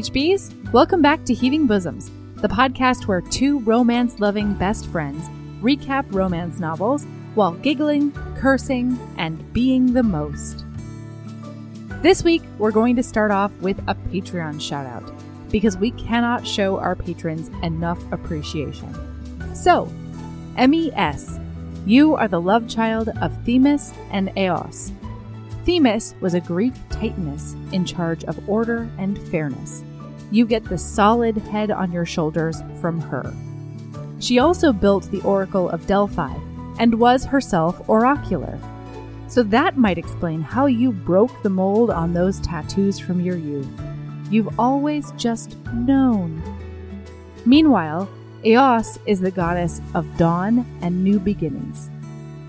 HBs. Welcome back to Heaving Bosoms, the podcast where two romance loving best friends recap romance novels while giggling, cursing, and being the most. This week, we're going to start off with a Patreon shout out because we cannot show our patrons enough appreciation. So, MES, you are the love child of Themis and Eos. Themis was a Greek titaness in charge of order and fairness. You get the solid head on your shoulders from her. She also built the Oracle of Delphi and was herself oracular. So that might explain how you broke the mold on those tattoos from your youth. You've always just known. Meanwhile, Eos is the goddess of dawn and new beginnings.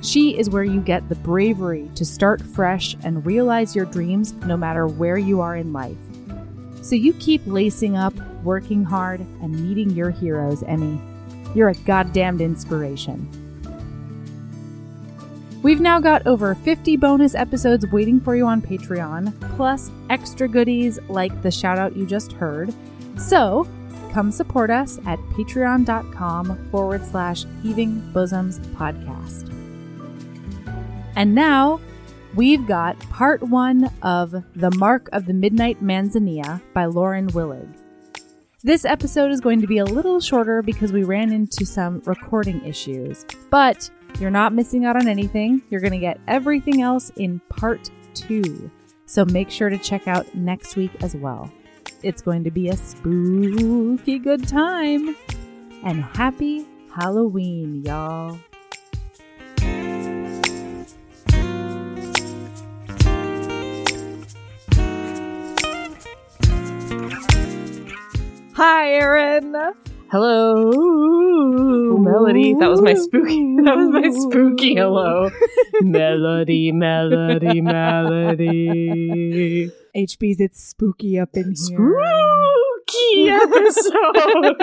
She is where you get the bravery to start fresh and realize your dreams no matter where you are in life. So you keep lacing up, working hard, and meeting your heroes, Emmy. You're a goddamned inspiration. We've now got over 50 bonus episodes waiting for you on Patreon, plus extra goodies like the shout out you just heard. So come support us at patreon.com forward slash heaving bosoms podcast. And now we've got part one of The Mark of the Midnight Manzanilla by Lauren Willig. This episode is going to be a little shorter because we ran into some recording issues, but you're not missing out on anything. You're going to get everything else in part two. So make sure to check out next week as well. It's going to be a spooky good time. And happy Halloween, y'all. Hi, Erin. Hello, Melody. That was my spooky. That was my spooky hello. melody, melody, melody. HB's it's spooky up in here. Spooky episode.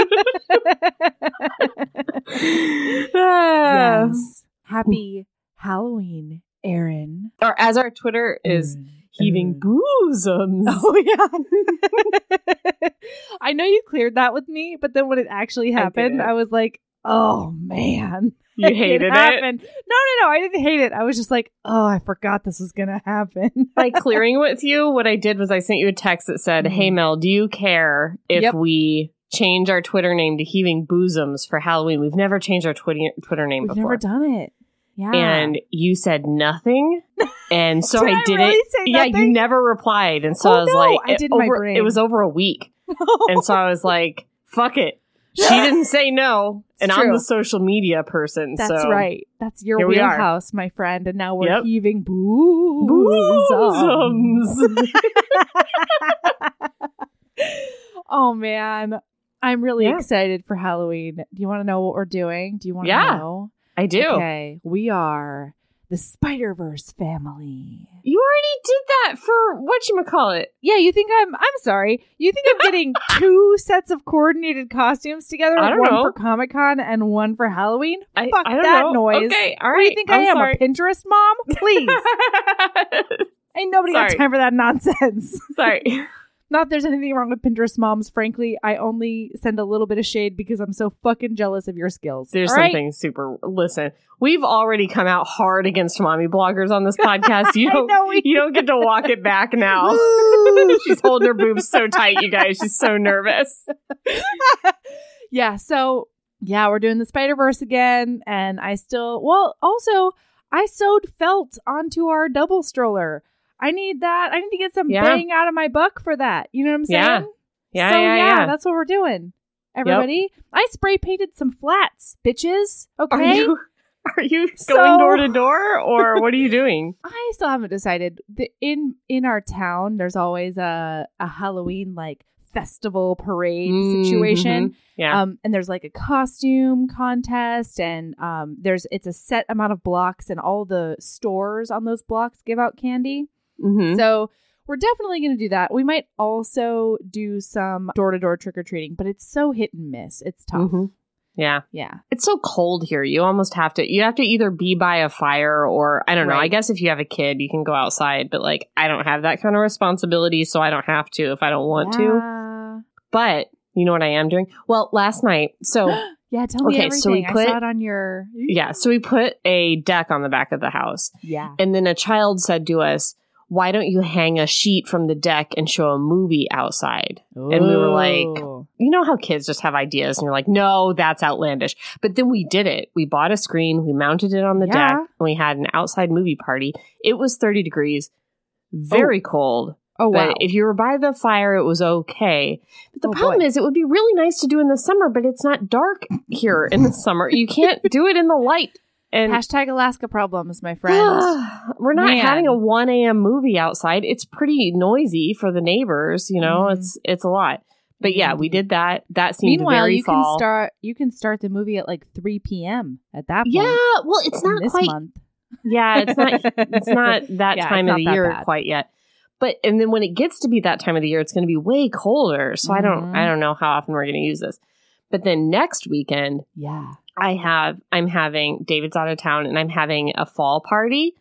Yes. Happy Halloween, Erin. Or as our Twitter is Erin, heaving Erin. bosoms. Oh yeah. I know you cleared that with me, but then when it actually happened, did. I, was like, "Oh man, You hated it. happened." No, no, no. I didn't hate it. I was just like, "Oh, I forgot this was gonna happen." By clearing with you, what I did was I sent you a text that said. "Hey mm-hmm. Mel, do you care if Yep. we change our Twitter name to Heaving Bosoms for Halloween? We've never changed our Twitter Twitter name before. We've before." never done it. Yeah. and you said nothing and so Did i I did really it yeah you never replied and so Oh, i was no, like I it, did my over, it was over a week and so i was like fuck it she didn't say no and i'm the social media person That's so right. That's your wheelhouse, my friend. And now we're Yep. heaving. Bosoms. oh man, I'm really Yeah. excited for Halloween. Do you want to know what we're doing? Do you want to Yeah. know? I do Okay, we are the Spider Verse family. you already did that for what you call it Yeah, you think I'm? I'm sorry. You think I'm getting two sets of coordinated costumes together? I don't one know. for Comic Con and one for Halloween. I, Fuck I don't that know. noise. okay all What do you think I'm I am? sorry. A Pinterest mom? Please. Ain't nobody got time for that nonsense. sorry Not that there's anything wrong with Pinterest moms. Frankly, I only send a little bit of shade because I'm so fucking jealous of your skills. There's All right? something super. Listen, we've already come out hard against mommy bloggers on this podcast. You don't. we- you don't get to walk it back now. She's holding her boobs so tight, you guys. She's so nervous. yeah, so yeah, we're doing the Spider Verse again, and I still well, also I sewed felt onto our double stroller. I need that. I need to get some Yeah. bang out of my buck for that. You know what I'm saying? Yeah. Yeah, so yeah, yeah, that's what we're doing. Everybody, I spray painted some flats, bitches. Are Okay. you? Are you So- going door to door, or what are you doing? I still haven't decided. The, in in our town, there's always a a Halloween like festival parade situation. Mhm. Yeah. Um, and there's like a costume contest, and um, there's it's a set amount of blocks, and all the stores on those blocks give out candy. Mhm. So we're definitely going to do that. We might also do some door to door trick or treating, but it's so hit and miss. It's tough. Mhm. Yeah. Yeah. It's so cold here. You almost have to. You have to either be by a fire, or I don't know. I guess if you have a kid, you can go outside. But like, I don't have that kind of responsibility, so I don't have to if I don't want to. But you know what I am doing? Well, last night, so Yeah, tell me Okay, everything. so we I put- saw it on your. yeah, so we put a deck on the back of the house. Yeah. And then a child said to us, Why don't you hang a sheet from the deck and show a movie outside? And we were like, You know how kids just have ideas and you're like, No, that's outlandish. But then we did it. We bought a screen, we mounted it on the Yeah. deck, and we had an outside movie party. It was 30 degrees, very oh. cold. oh But wow. if you were by the fire, it was okay. But the Oh, problem boy. is, it would be really nice to do in the summer, but it's not dark here in the summer. You can't do it in the light. And Hashtag Alaska problems, my friend. we're not Man. having a 1 a.m. movie outside. It's pretty noisy for the neighbors. You know, Mhm. it's it's a lot. But yeah, we did that. That seemed Meanwhile, very you fall. can start. You can start the movie at like 3 p.m. at that point. Yeah, well, it's not this quite. month. Yeah, it's not. It's not that Yeah, time of the year bad. quite yet. But and then when it gets to be that time of the year, it's going to be way colder. So I don't. I don't know how often we're going to use this. But then next weekend, Yeah. I have. I'm having David's out of town, and I'm having a fall party.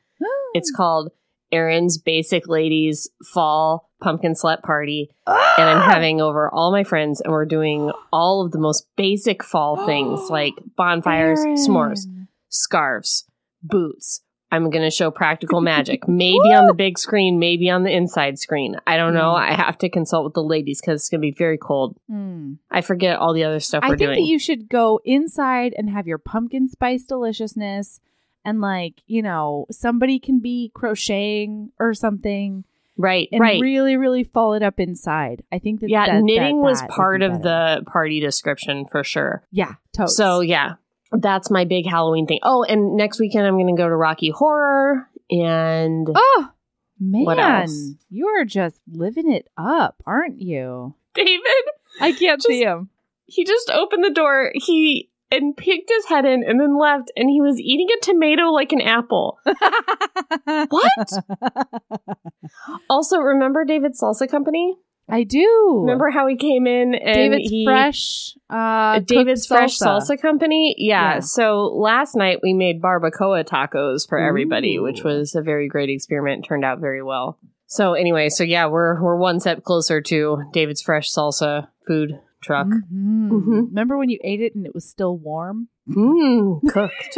It's oh. called Erin's Basic Ladies Fall Pumpkin Slut Party. And I'm ah! having over all my friends, and we're doing all of the most basic fall things like bonfires, s'mores, scarves, boots. I'm going to show practical magic, maybe on the big screen, maybe on the inside screen. I don't know. Mm. I have to consult with the ladies because it's going to be very cold. Hmm. I forget all the other stuff I we're doing. I think doing. that you should go inside and have your pumpkin spice deliciousness, and like you know, somebody can be crocheting or something, right, and right. really, really follow it up inside. I think that yeah, that- knitting that- was that would part be of the party description for sure. yeah. Totes. So yeah, that's my big Halloween thing. Oh, and next weekend I'm going to go to Rocky Horror and oh man, What else? you are just living it up, aren't you? David. I can't Just- see him. He just opened the door. He and peeked his head in and then left and he was eating a tomato like an apple. What? Also, remember David's Salsa Company? I do. Remember how he came in and David's he, fresh uh David's Fresh Salsa Company? Yeah. Yeah. So last night we made barbacoa tacos for everybody, which was a very great experiment. Turned out very well. So anyway, so yeah, we're we're one step closer to David's Fresh Salsa food truck. Mhm. Mhm. Remember when you ate it and it was still warm? Mmm, cooked.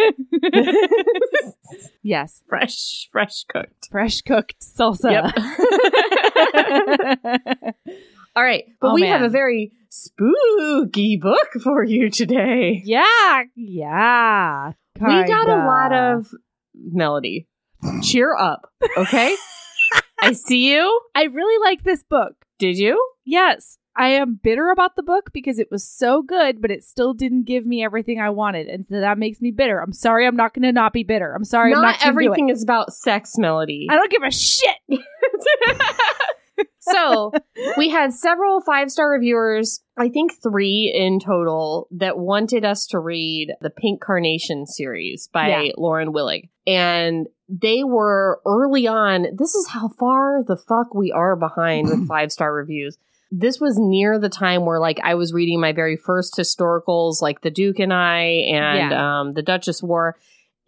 yes, fresh, fresh cooked. fresh cooked salsa. All right, but Oh, we man. have a very spooky book for you today. yeah, yeah. We got a lot of melody. Cheer up, okay? I see you. I really like this book. Did you? Yes, I am bitter about the book because it was so good, but it still didn't give me everything I wanted, and so that makes me bitter. I'm sorry. I'm not going to not be bitter. I'm sorry. I'm Not not do everything is about sex melody. I don't give a shit. so we had several five star reviewers, I think three in total, that wanted us to read the Pink Carnation series by Yeah. Lauren Willig. And they were early on. This is how far the fuck we are behind with five star reviews. This was near the time where like I was reading my very first historicals, like The Duke and I and um, The Duchess War.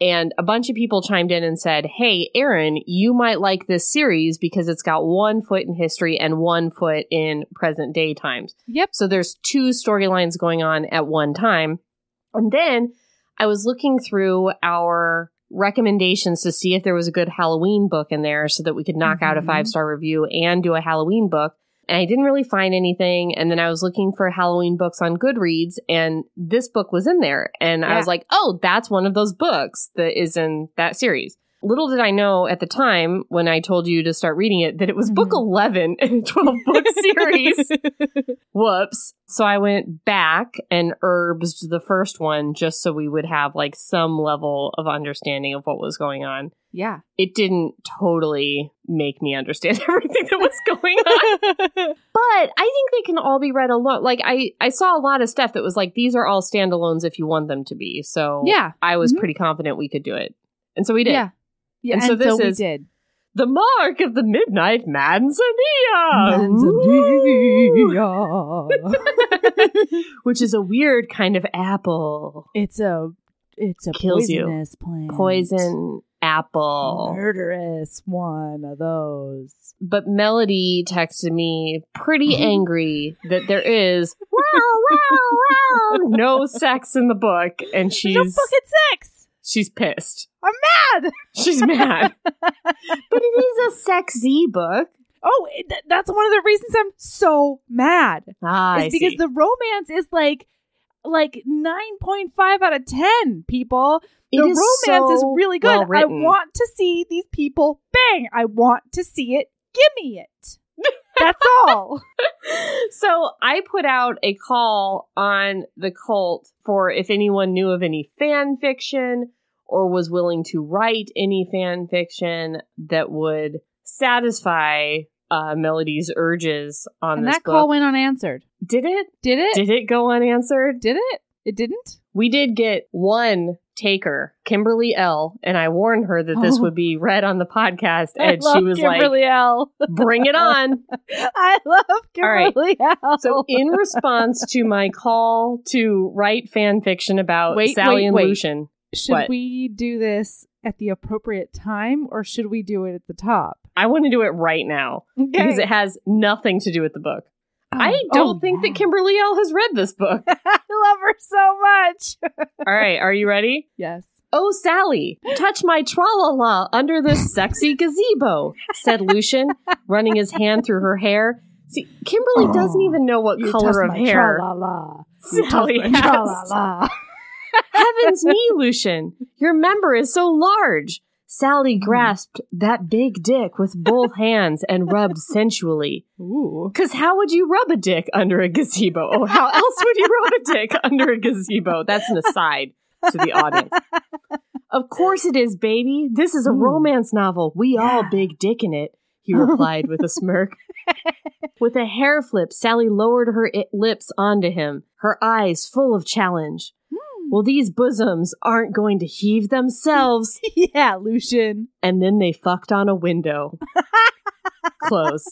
And a bunch of people chimed in and said, Hey, Erin, you might like this series because it's got one foot in history and one foot in present day times. Yep. So there's two storylines going on at one time. And then I was looking through our recommendations to see if there was a good Halloween book in there so that we could knock out a Mhm. five star review and do a Halloween book. And I didn't really find anything. And then I was looking for Halloween books on Goodreads, and this book was in there. And I was like, oh, that's one of those books that is in that series. Little did I know at the time when I told you to start reading it that it was book Mhm. 11 in a 12 book series. Whoops. So I went back and herbs the first one just so we would have like some level of understanding of what was going on. yeah. It didn't totally make me understand everything that was going on. But I think they can all be read alone. Like I, I saw a lot of stuff that was like these are all standalones if you want them to be. So yeah. I was Mhm. pretty confident we could do it, and so we did. Yeah. Yeah. And And, so so, this we is- did. The mark of the midnight manzanilla, Manzanilla. which is a weird kind of apple. it's a it's a Kills you. plant. Poison apple. Murderous one of those. But Melody texted me pretty angry that there is wow, wow, wow, no sex in the book, and she's no fucking sex. She's pissed. I'm mad. She's mad. but it is a sexy book. Oh, th- that's one of the reasons I'm so mad. Ah, I is because see. the romance is like like 9.5 out of 10 people It the is romance is really good well i want to see these people bang i want to see it give me it that's all so I put out a call on the cult for if anyone knew of any fan fiction or was willing to write any fan fiction that would satisfy uh, Melody's urges on and this that book. call went unanswered did it? did it Did it go unanswered? did it it didn't We did get one taker, Kimberly L, and I warned her that this Oh. would be read on the podcast, and she was Kimberly L. like, "Bring it on!" I love right. Kimberly L. So, in response to my call to write fan fiction about Wait, Sally wait, and wait. Lucian, should what? we do this at the appropriate time or should we do it at the top? I want to do it right now because it has nothing to do with the book. I oh, oh, don't Oh, think yeah. that Kimberly L has read this book. I love her so much. All right, are you ready? yes. Oh, Sally, touch my tra-la-la under this sexy gazebo, said Lucian, running his hand through her hair. See, Kimberly Oh, doesn't even know what color of my hair tra-la-la. Sally You touch my has. tra-la-la. Heavens me, Lucian, your member is so large. Sally hmm. grasped that big dick with both hands and rubbed sensually. Ooh. Because how would you rub a dick under a gazebo? Or how else would you rub a dick under a gazebo? That's an aside to the audience. Of course it is, baby. This is a Ooh. romance novel. We all big dick in it, he replied with a smirk. with a hair flip, Sally lowered her lips onto him, her eyes full of challenge. Well, these bosoms aren't going to heave themselves. yeah, Lucian. and then they fucked on a window. Close.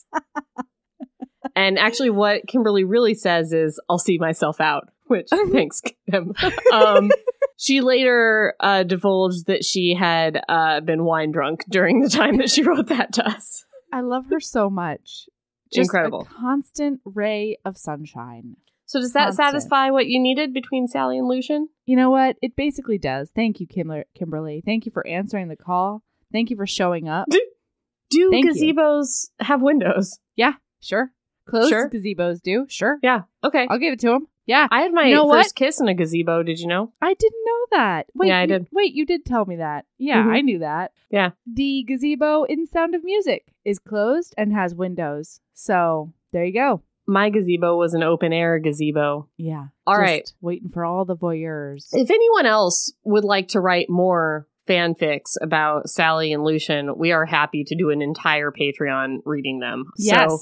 And actually, what Kimberly really says is, "I'll see myself out." Which, thanks, Kim. Um, she later uh, divulged that she had uh, been wine drunk during the time that she wrote that to us. I love her so much. Just Incredible. A constant ray of sunshine. So, does that Constant. satisfy what you needed between Sally and Lucian? You know what? It basically does. Thank you, Kimler- Kimberly. Thank you for answering the call. Thank you for showing up. Do you. gazebos have windows? Yeah, sure. Closed Sure. gazebos do. Sure. Yeah. Okay. I'll give it to him. Yeah. I had my You know what? first kiss in a gazebo. Did you know? I didn't know that. Wait, Yeah, I you- did. Wait, you did tell me that. Yeah, Mhm. I knew that. Yeah. The gazebo in Sound of Music is closed and has windows. So there you go. My gazebo was an open air gazebo. Yeah. All right. Waiting for all the voyeurs. If anyone else would like to write more fanfics about Sally and Lucian, we are happy to do an entire Patreon reading them. yes. So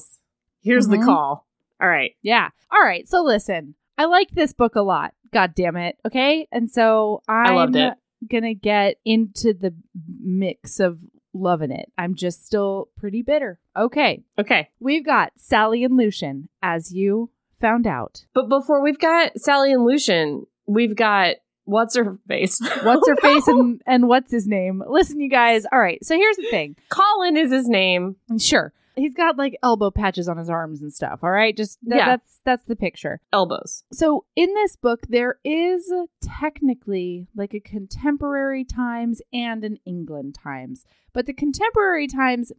here's the Mhm. call. All right. Yeah. All right. So listen, I like this book a lot. God damn it. Okay. And so I'm I loved it. gonna get into the mix of loving it. I'm just still pretty bitter. Okay. Okay. We've got Sally and Lucian, as you found out. But before we've got Sally and Lucian, we've got what's her face? What's her face and, and what's his name? Listen, you guys. All right. So here's the thing. Colin is his name. Sure. He's got like elbow patches on his arms and stuff. All right. Just th- Yeah. that's that's the picture. Elbows. So in this book, there is technically like a contemporary times and an England times. But the contemporary times,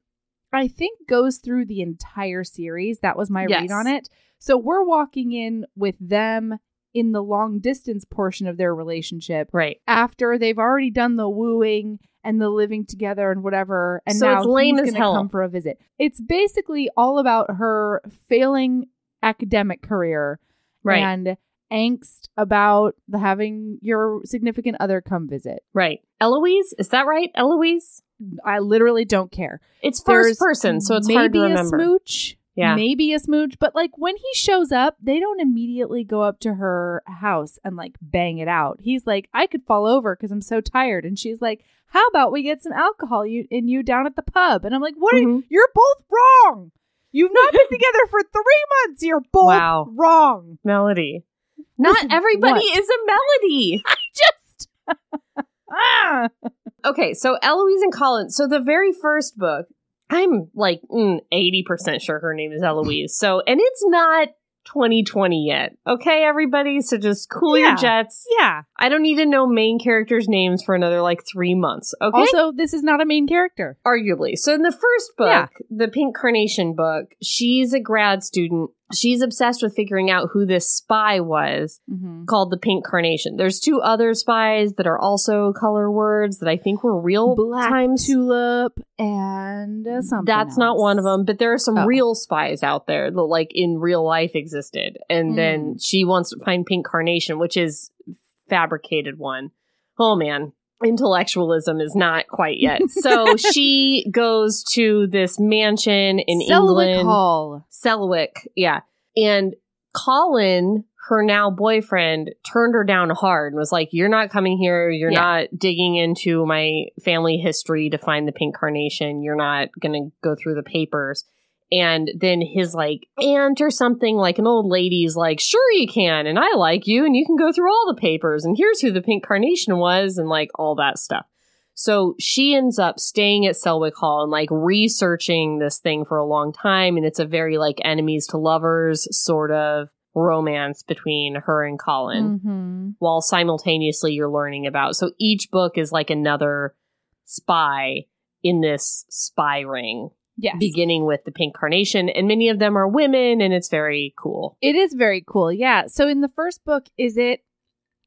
I think, goes through the entire series. That was my Yes. read on it. So we're walking in with them in the long distance portion of their relationship Right. after they've already done the wooing and the living together and whatever. And So now it's lame he's as gonna hell. come for a visit. It's basically all about her failing academic career Right. and angst about the having your significant other come visit. right. Eloise? Is that right? Eloise? I literally don't care. It's There's first person, so it's hard to remember. a smooch. Yeah. Maybe a smooch, but like when he shows up, they don't immediately go up to her house and like bang it out. He's like, I could fall over because I'm so tired. And she's like, How about we get some alcohol you and you down at the pub? And I'm like, What are you? You're both wrong. You've not been together for three months. You're both Wow. wrong. Melody. Not Listen, everybody what? is a melody. I just ah. Okay, so Eloise and Colin. So the very first book, I'm like mm, 80% sure her name is Eloise. So, and it's not 2020 yet. Okay, everybody? So just cool Yeah. your jets. Yeah. I don't need to know main characters' names for another like three months. Okay. Also, this is not a main character. Arguably. So in the first book, Yeah. the Pink Carnation book, she's a grad student. She's obsessed with figuring out who this spy was Mm-hmm. called the Pink Carnation. There's two other spies that are also color words that I think were real Black times. tulip and uh, something. That's not one of them, but there are some Oh. real spies out there that, like, in real life existed. And then Mm. she wants to find Pink Carnation, which is fabricated one. Oh man, intellectualism is not quite yet. So she goes to this mansion in Selwick England. Hall. Selwick, yeah. And Colin, her now boyfriend, turned her down hard and was like, You're not coming here. You're Yeah. not digging into my family history to find the pink carnation. You're not going to go through the papers. And then his like aunt or something, like an old lady's like, Sure, you can. And I like you. And you can go through all the papers. And here's who the pink carnation was. And like all that stuff. So she ends up staying at Selwick Hall and like researching this thing for a long time. And it's a very like enemies to lovers sort of romance between her and Colin Mm-hmm. while simultaneously you're learning about. So each book is like another spy in this spy ring, Yes. beginning with the pink carnation. And many of them are women and it's very cool. It is very cool. Yeah. So in the first book, is it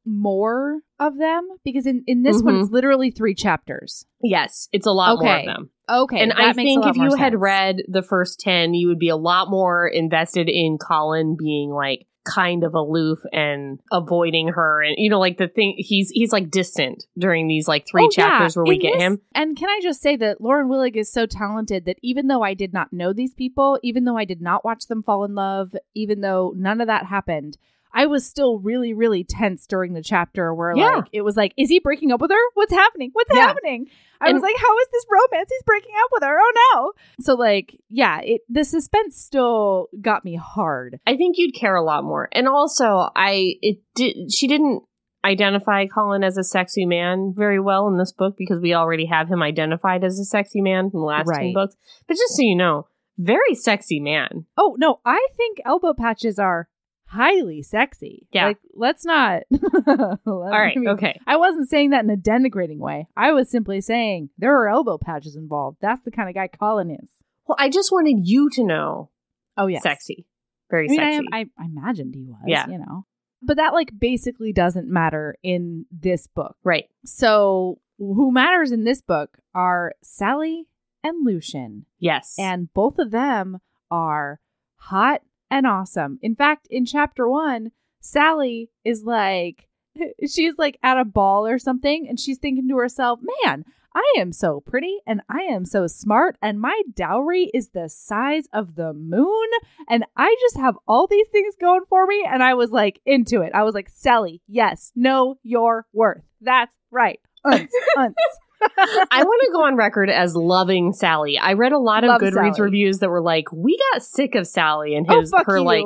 more of them? Because in, in this one, Mhm. it's literally three chapters. Yes, it's a lot more of them. Okay. and I think if you had read the first 10, you would be a lot more invested in Colin being like kind of aloof and avoiding her and you know like the thing he's he's like distant during these like three Oh, yeah. chapters where we get this- him And can I just say that Lauren Willig is so talented that even though I did not know these people, even though I did not watch them fall in love, even though none of that happened, I was still really, really tense during the chapter where Yeah. like it was like, is he breaking up with her? What's happening? What's Yeah. happening? I And- was like, how is this romance? He's breaking up with her. Oh no. So like, yeah, it the suspense still got me hard. I think you'd care a lot more. And also, I it did she didn't identify Colin as a sexy man very well in this book because we already have him identified as a sexy man from the last two books. But just so you know, very sexy man. Oh no, I think elbow patches are highly sexy. Yeah. Like, let's not All right, okay. I wasn't saying that in a denigrating way. I was simply saying there are elbow patches involved. That's the kind of guy Colin is. Well, I just wanted you to know Oh yes, sexy. Very I mean, sexy. am, I, I imagined he was. Yeah. you know, but that like basically doesn't matter in this book. right. So who matters in this book are Sally and Lucian, Yes. and both of them are hot and awesome. In fact, in chapter one, Sally is like, she's like at a ball or something, and she's thinking to herself, man, I am so pretty and I am so smart, and my dowry is the size of the moon, and I just have all these things going for me. And I was like, into it. I was like, Sally, yes, know your worth. That's right. Unce, unce. I want to go on record as loving Sally. I read a lot of Love Goodreads Sally. reviews that were like, "We got sick of Sally and Oh, his fuck her you. like,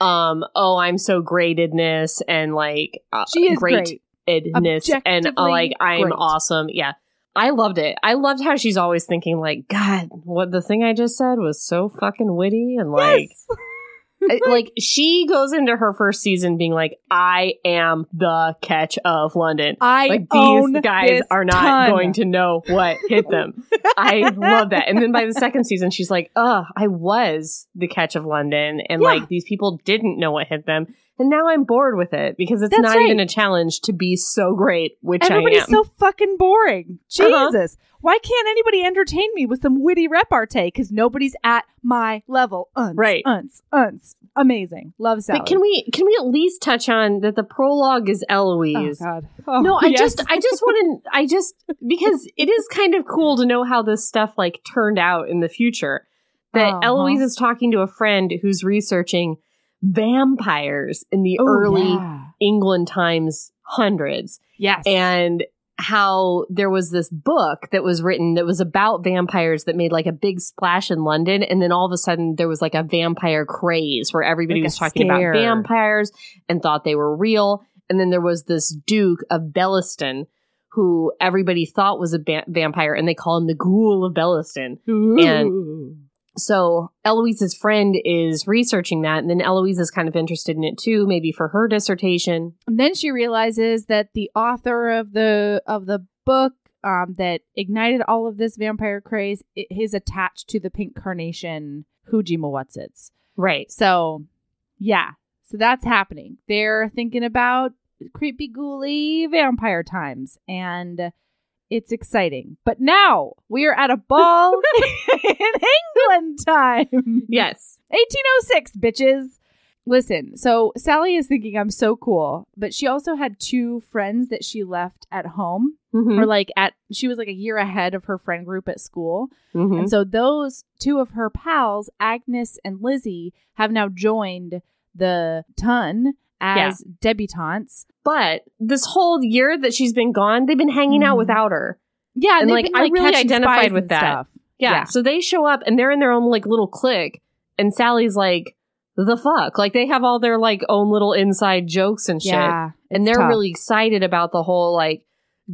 um, oh, I'm so gradedness and like uh, she is great. greatedness and uh, like I'm great. awesome. Yeah, I loved it. I loved how she's always thinking like, God, what the thing I just said was so fucking witty and like. Yes. Uh, I- like she goes into her first season being like, "I am the catch of London." I like these guys are not ton. going to know what hit them. I love that. And then by the second season, she's like, "Oh, I was the catch of London, and Yeah. like these people didn't know what hit them, and now I'm bored with it because it's That's not right. even a challenge to be so great, which I Everybody's am." so fucking boring. Uh-huh. Jesus. Why can't anybody entertain me with some witty repartee? Because nobody's at my level. Right. Unce, unce. Amazing. Love Sally. but can we can we at least touch on that the prologue is Eloise? Oh, God. Oh, no, I yes. just I just want to I just because it is kind of cool to know how this stuff like turned out in the future. That Uh-huh. Eloise is talking to a friend who's researching vampires in the Oh, early yeah. England times hundreds Yes. and how there was this book that was written that was about vampires that made like a big splash in London and then all of a sudden there was like a vampire craze where everybody Like was talking scare. about vampires and thought they were real and then there was this duke of Belliston who everybody thought was a ba- vampire, and they call him the Ghoul of Belliston. And- So Eloise's friend is researching that, and then Eloise is kind of interested in it too, maybe for her dissertation. And then she realizes that the author of the of the book um, that ignited all of this vampire craze is attached to the pink carnation Hujima Whatsits. Right. So, yeah. So that's happening. They're thinking about creepy, ghouly vampire times, and it's exciting. But now we are at a ball in England time. Yes. 1806, bitches. Listen, so Sally is thinking I'm so cool, but she also had two friends that she left at home, Mhm. or like at she was like a year ahead of her friend group at school. Mhm. And so those two of her pals, Agnes and Lizzie, have now joined the ton as debutantes. But this whole year that she's been gone, they've been hanging out Mhm. without her. Yeah, And, they've like, I really identified with that. stuff. Yeah. Yeah. So they show up and they're in their own like little clique, and Sally's like, the fuck? Like they have all their like own little inside jokes and shit. Yeah, and they're tough. really excited about the whole like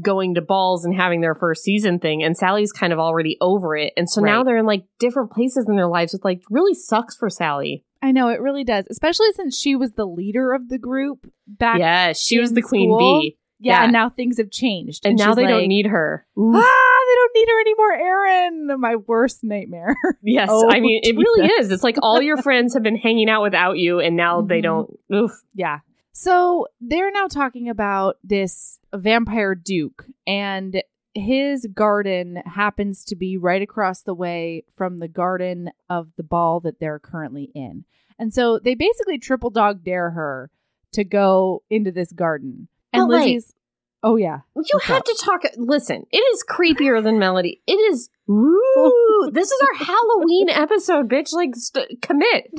going to balls and having their first season thing. And Sally's kind of already over it. And so now they're in like different places in their lives, which like really sucks for Sally. I know it really does, especially since she was the leader of the group back. Yes, she was the queen school. bee. yeah, yeah. and now things have changed, And, now they like, don't need her. Oof. Ah, they don't need her anymore, Erin. My worst nightmare. Yes, Oh, I mean it really is. It's like all your friends have been hanging out without you, and now they Mhm. don't. Oof. Yeah. So they're now talking about this vampire duke, and his garden happens to be right across the way from the garden of the ball that they're currently in. And so they basically triple dog dare her to go into this garden. And But, like- oh, yeah. You have up? to talk. Listen, it is creepier than Melody. It is. Ooh, this is our Halloween episode, bitch. Like, st- commit.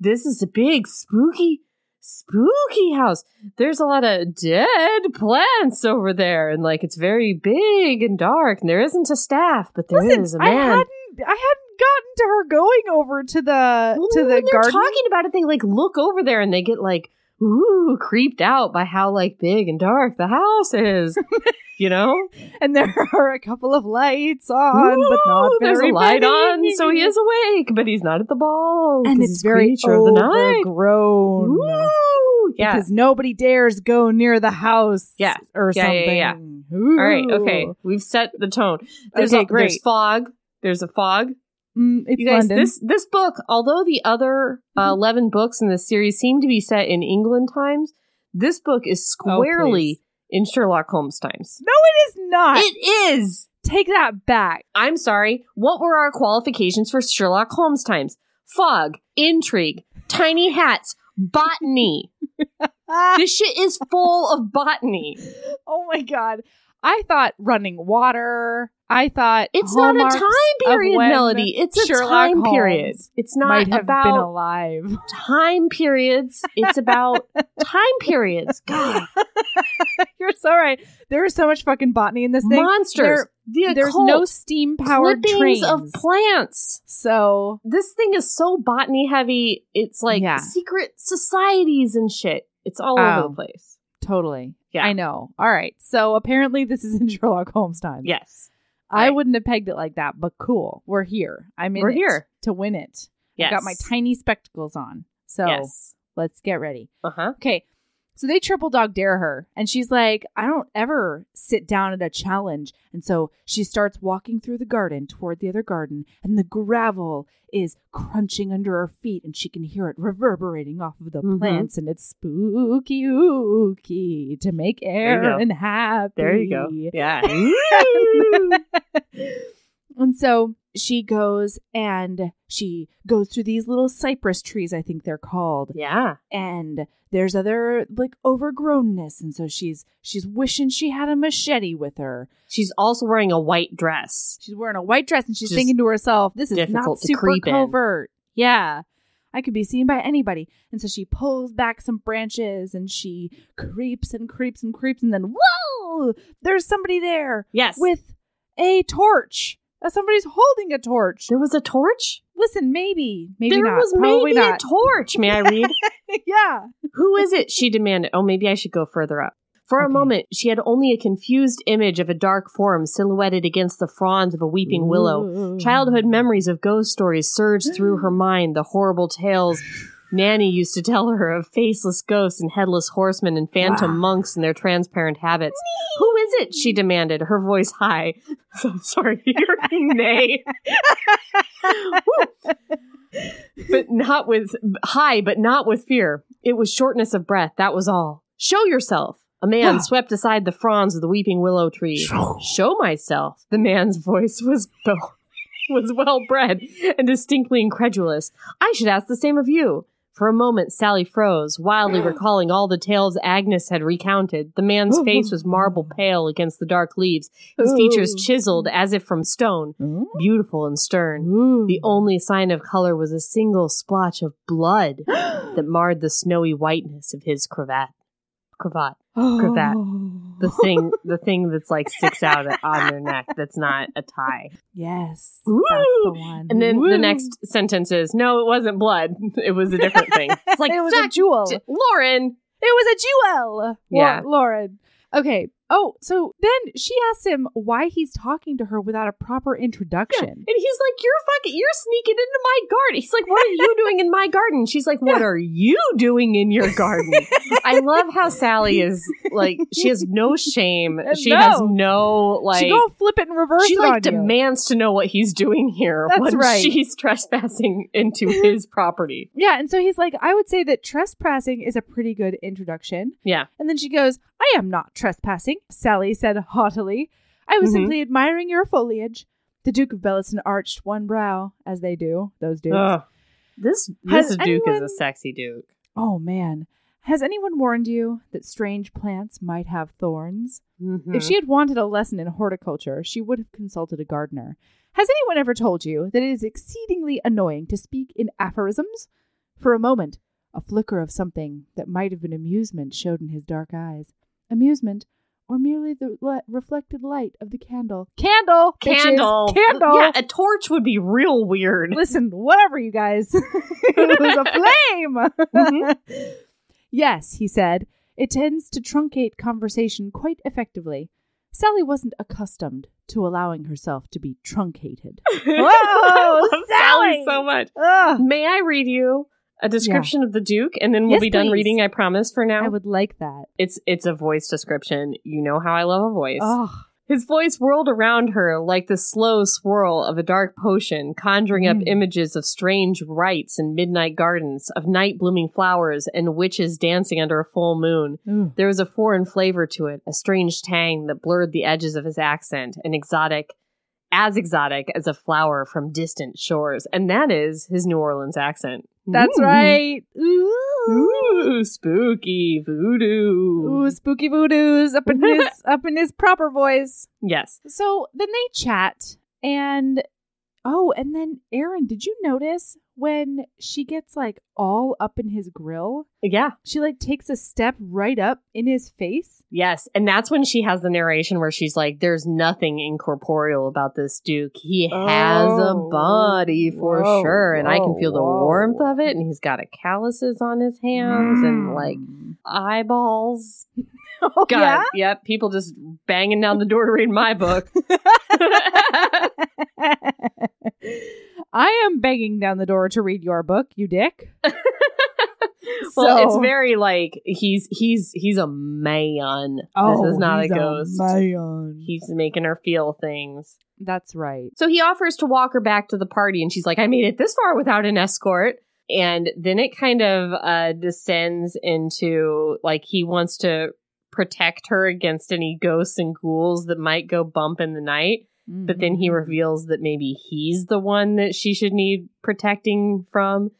This is a big spooky, spooky house. There's a lot of dead plants over there, and like it's very big and dark. And there isn't a staff, but there is Listen, a I man. hadn't, I hadn't gotten to her going over to the Well, to the garden. talking about it, they like look over there and they get like ooh creeped out by how like big and dark the house is. you know, and there are a couple of lights on, but not Ooh, very There's a light many. on, so he is awake, but he's not at the ball. And it's very creature of the night. overgrown. Ooh, yeah. Because nobody dares go near the house. Yeah. Or Yeah, something. yeah, yeah. All right. Okay. We've set the tone. There's Okay, a, great. There's fog. There's a fog. Mm, it's you guys, London. this this book, although the other uh, eleven books in the series seem to be set in England times, this book is squarely please. in Sherlock Holmes times. no, it is not. It is. Take that back. I'm sorry. What were our qualifications for Sherlock Holmes times? Fog, intrigue, tiny hats, botany. This shit is full of botany. oh my god. I thought running water. I thought It's not a time period, Melody. It's a Sherlock time Holmes period. It's not might have about been alive. time periods. It's about time periods. God, You're so right. There is so much fucking botany in this thing. monsters. the There's no steam powered trains. of plants. so This thing is so botany heavy. It's like Yeah. secret societies and shit. It's all Oh. over the oh, place. totally. Yeah. I know. All right. So apparently this is in Sherlock Holmes time. Yes. I wouldn't have pegged it like that, but cool. We're here. I'm in We're here. to win it. Yes. I got my tiny spectacles on. So Yes. let's get ready. Uh huh. Okay. So they triple dog dare her, and she's like, I don't ever sit down at a challenge. And so she starts walking through the garden toward the other garden, and the gravel is crunching under her feet, and she can hear it reverberating off of the Mhm. plants, and it's spooky ooky to make. Erin happy. There you go. Yeah. and so she goes and she goes through these little cypress trees, I think they're called yeah. and there's other like overgrownness and so she's she's wishing she had a machete with her She's also wearing a white dress. she's wearing a white dress and she's Just thinking to herself this is not super creep in. covert yeah i could be seen by anybody and so she pulls back some branches and she creeps and creeps and creeps and then whoa there's somebody there Yes. with a torch somebody's holding a torch there was a torch. Listen maybe maybe there not was probably maybe not a torch. May I read? yeah Who is it? She demanded. Oh, maybe I should go further up. For a moment, she had only a confused image of a dark form silhouetted against the fronds of a weeping willow. Childhood memories of ghost stories surged through her mind, the horrible tales Nanny used to tell her of faceless ghosts and headless horsemen and phantom Wow. monks in their transparent habits. Who is it? she demanded, her voice high. I'm sorry, you're nay. But not with high, but not with fear. It was shortness of breath. That was all. Show yourself. A man swept aside the fronds of the weeping willow tree. Show. Show myself. The man's voice was was well bred and distinctly incredulous. I should ask the same of you. For a moment, Sally froze, wildly recalling all the tales Agnes had recounted. The man's face was marble pale against the dark leaves, his features chiseled as if from stone, beautiful and stern. The only sign of color was a single splotch of blood that marred the snowy whiteness of his cravat. Cravat. cravat. Oh. The thing, the thing that's like sticks out on their neck. That's not a tie. Yes, Ooh. that's the one. And then the next sentence is, "No, it wasn't blood. It was a different thing." It's like, it was a jewel. J- Lauren. It was a jewel. Yeah. Lau- Lauren. Okay. Oh, so then she asks him why he's talking to her without a proper introduction. And he's like, "You're fucking, you're sneaking into my garden." He's like, "What are you doing in my garden?" She's like, "What are you doing in your garden?" I love how Sally is like, she has no shame. She No. has no like. she go flip it and reverse she like on you. demands to know what he's doing here That's when right. she's trespassing into his property. Yeah, and so he's like, I would say that trespassing is a pretty good introduction. Yeah. And then she goes, I am not trespassing, Sally said haughtily. I was Mhm. simply admiring your foliage. The Duke of Belliston arched one brow, as they do, those dukes. Ugh. This Has this Duke is a sexy Duke. Oh man. Has anyone warned you that strange plants might have thorns? Mhm. If she had wanted a lesson in horticulture, she would have consulted a gardener. Has anyone ever told you that it is exceedingly annoying to speak in aphorisms? For a moment, a flicker of something that might have been amusement showed in his dark eyes. Amusement, or merely the le- reflected light of the candle. Candle! bitches! candle, Candle! Yeah, a torch would be real weird. Listen, whatever, you guys. it was a flame. Mhm. yes, he said. It tends to truncate conversation quite effectively. Sally wasn't accustomed to allowing herself to be truncated. Love Sally Sally! so much. Ugh. May I read you a description of the Duke, and then we'll Yes, be done please. reading. I promise. For now, I would like that. it's it's a voice description. You know how I love a voice. Oh, His voice whirled around her like the slow swirl of a dark potion, conjuring up Mm. images of strange rites and midnight gardens, of night blooming flowers and witches dancing under a full moon. There was a foreign flavor to it, a strange tang that blurred the edges of his accent, an exotic, as exotic as a flower from distant shores. And that is his New Orleans accent. that's Ooh. right. Ooh. Ooh, spooky voodoo. Ooh, spooky voodoos up in his up in his proper voice. Yes. So then they chat and oh, and then Erin, did you notice when she gets like all up in his grill? Yeah. She like takes a step right up in his face. Yes. And that's when she has the narration where she's like, there's nothing incorporeal about this Duke. He has a Oh, body for whoa, sure. And I can whoa, feel the warmth of it. And he's got a calluses on his hands and like mm. eyeballs. oh, God. yeah? Yep. People just banging down the door to read my book. I am banging down the door to read your book, you dick. well, it's very like he's he's he's a man. Oh, this is not a ghost. man. He's making her feel things. That's right. So he offers to walk her back to the party, and she's like, I made it this far without an escort. And then it kind of uh, descends into like he wants to protect her against any ghosts and ghouls that might go bump in the night. But then he Mhm. reveals that maybe he's the one that she should need protecting from,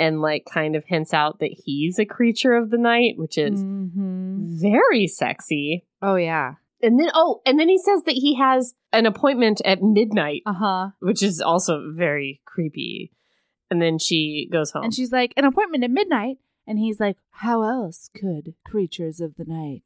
and like kind of hints out that he's a creature of the night, which is Mhm. very sexy. Oh yeah. And then, oh, and then he says that he has an appointment at midnight Uh huh. which is also very creepy. And then she goes home. And she's like, an appointment at midnight. And he's like, how else could creatures of the night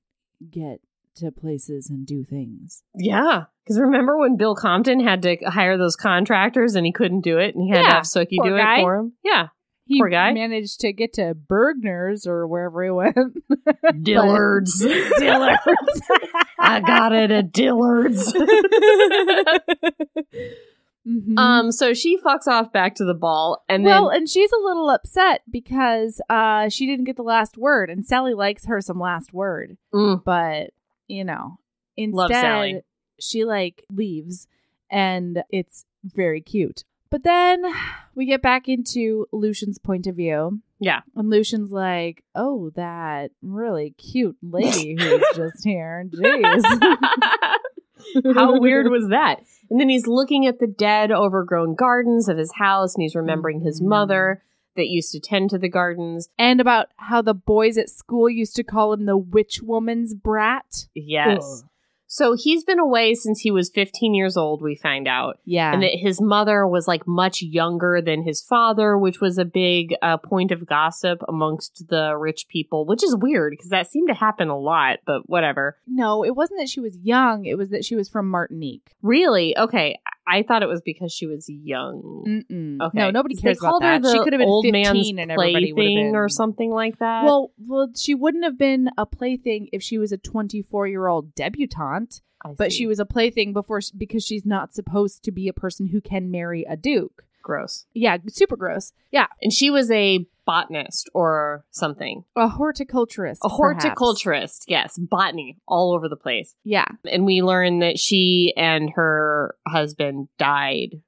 get to places and do things? yeah, because remember when Bill Compton had to hire those contractors and he couldn't do it, and he had to have Sookie do guy. it for him. Yeah, he Poor guy. managed to get to Bergner's or wherever he went. Dillard's. Dillard's. I got it at Dillard's. Mhm. um, so she fucks off back to the ball, and well, then and she's a little upset because uh she didn't get the last word, and Sally likes her some last word, Mm, but you know, instead she like leaves, and it's very cute. But then we get back into Lucien's point of view. Yeah. And Lucien's like, oh, that really cute lady who's just here. Jeez. How weird was that? And then he's looking at the dead, overgrown gardens of his house, and he's remembering his Mhm. mother that used to tend to the gardens. and about how the boys at school used to call him the witch woman's brat. Yes. Ugh. So he's been away since he was 15 years old, we find out. Yeah. And that his mother was like much younger than his father, which was a big uh, point of gossip amongst the rich people, which is weird because that seemed to happen a lot, but whatever. no, it wasn't that she was young. It was that she was from Martinique. Really? Okay. I thought it was because she was young. Mm-mm. Okay. No, nobody cares about that. She could have been old 15 man's and everybody would have plaything been or something like that. Well, well, she wouldn't have been a plaything if she was a 24 year old debutante, I but she was a plaything before because she's not supposed to be a person who can marry a duke. Gross. Yeah, super gross. Yeah, And she was a botanist or something. a horticulturist. A perhaps. horticulturist, yes, botany all over the place. Yeah, And we learn that she and her husband died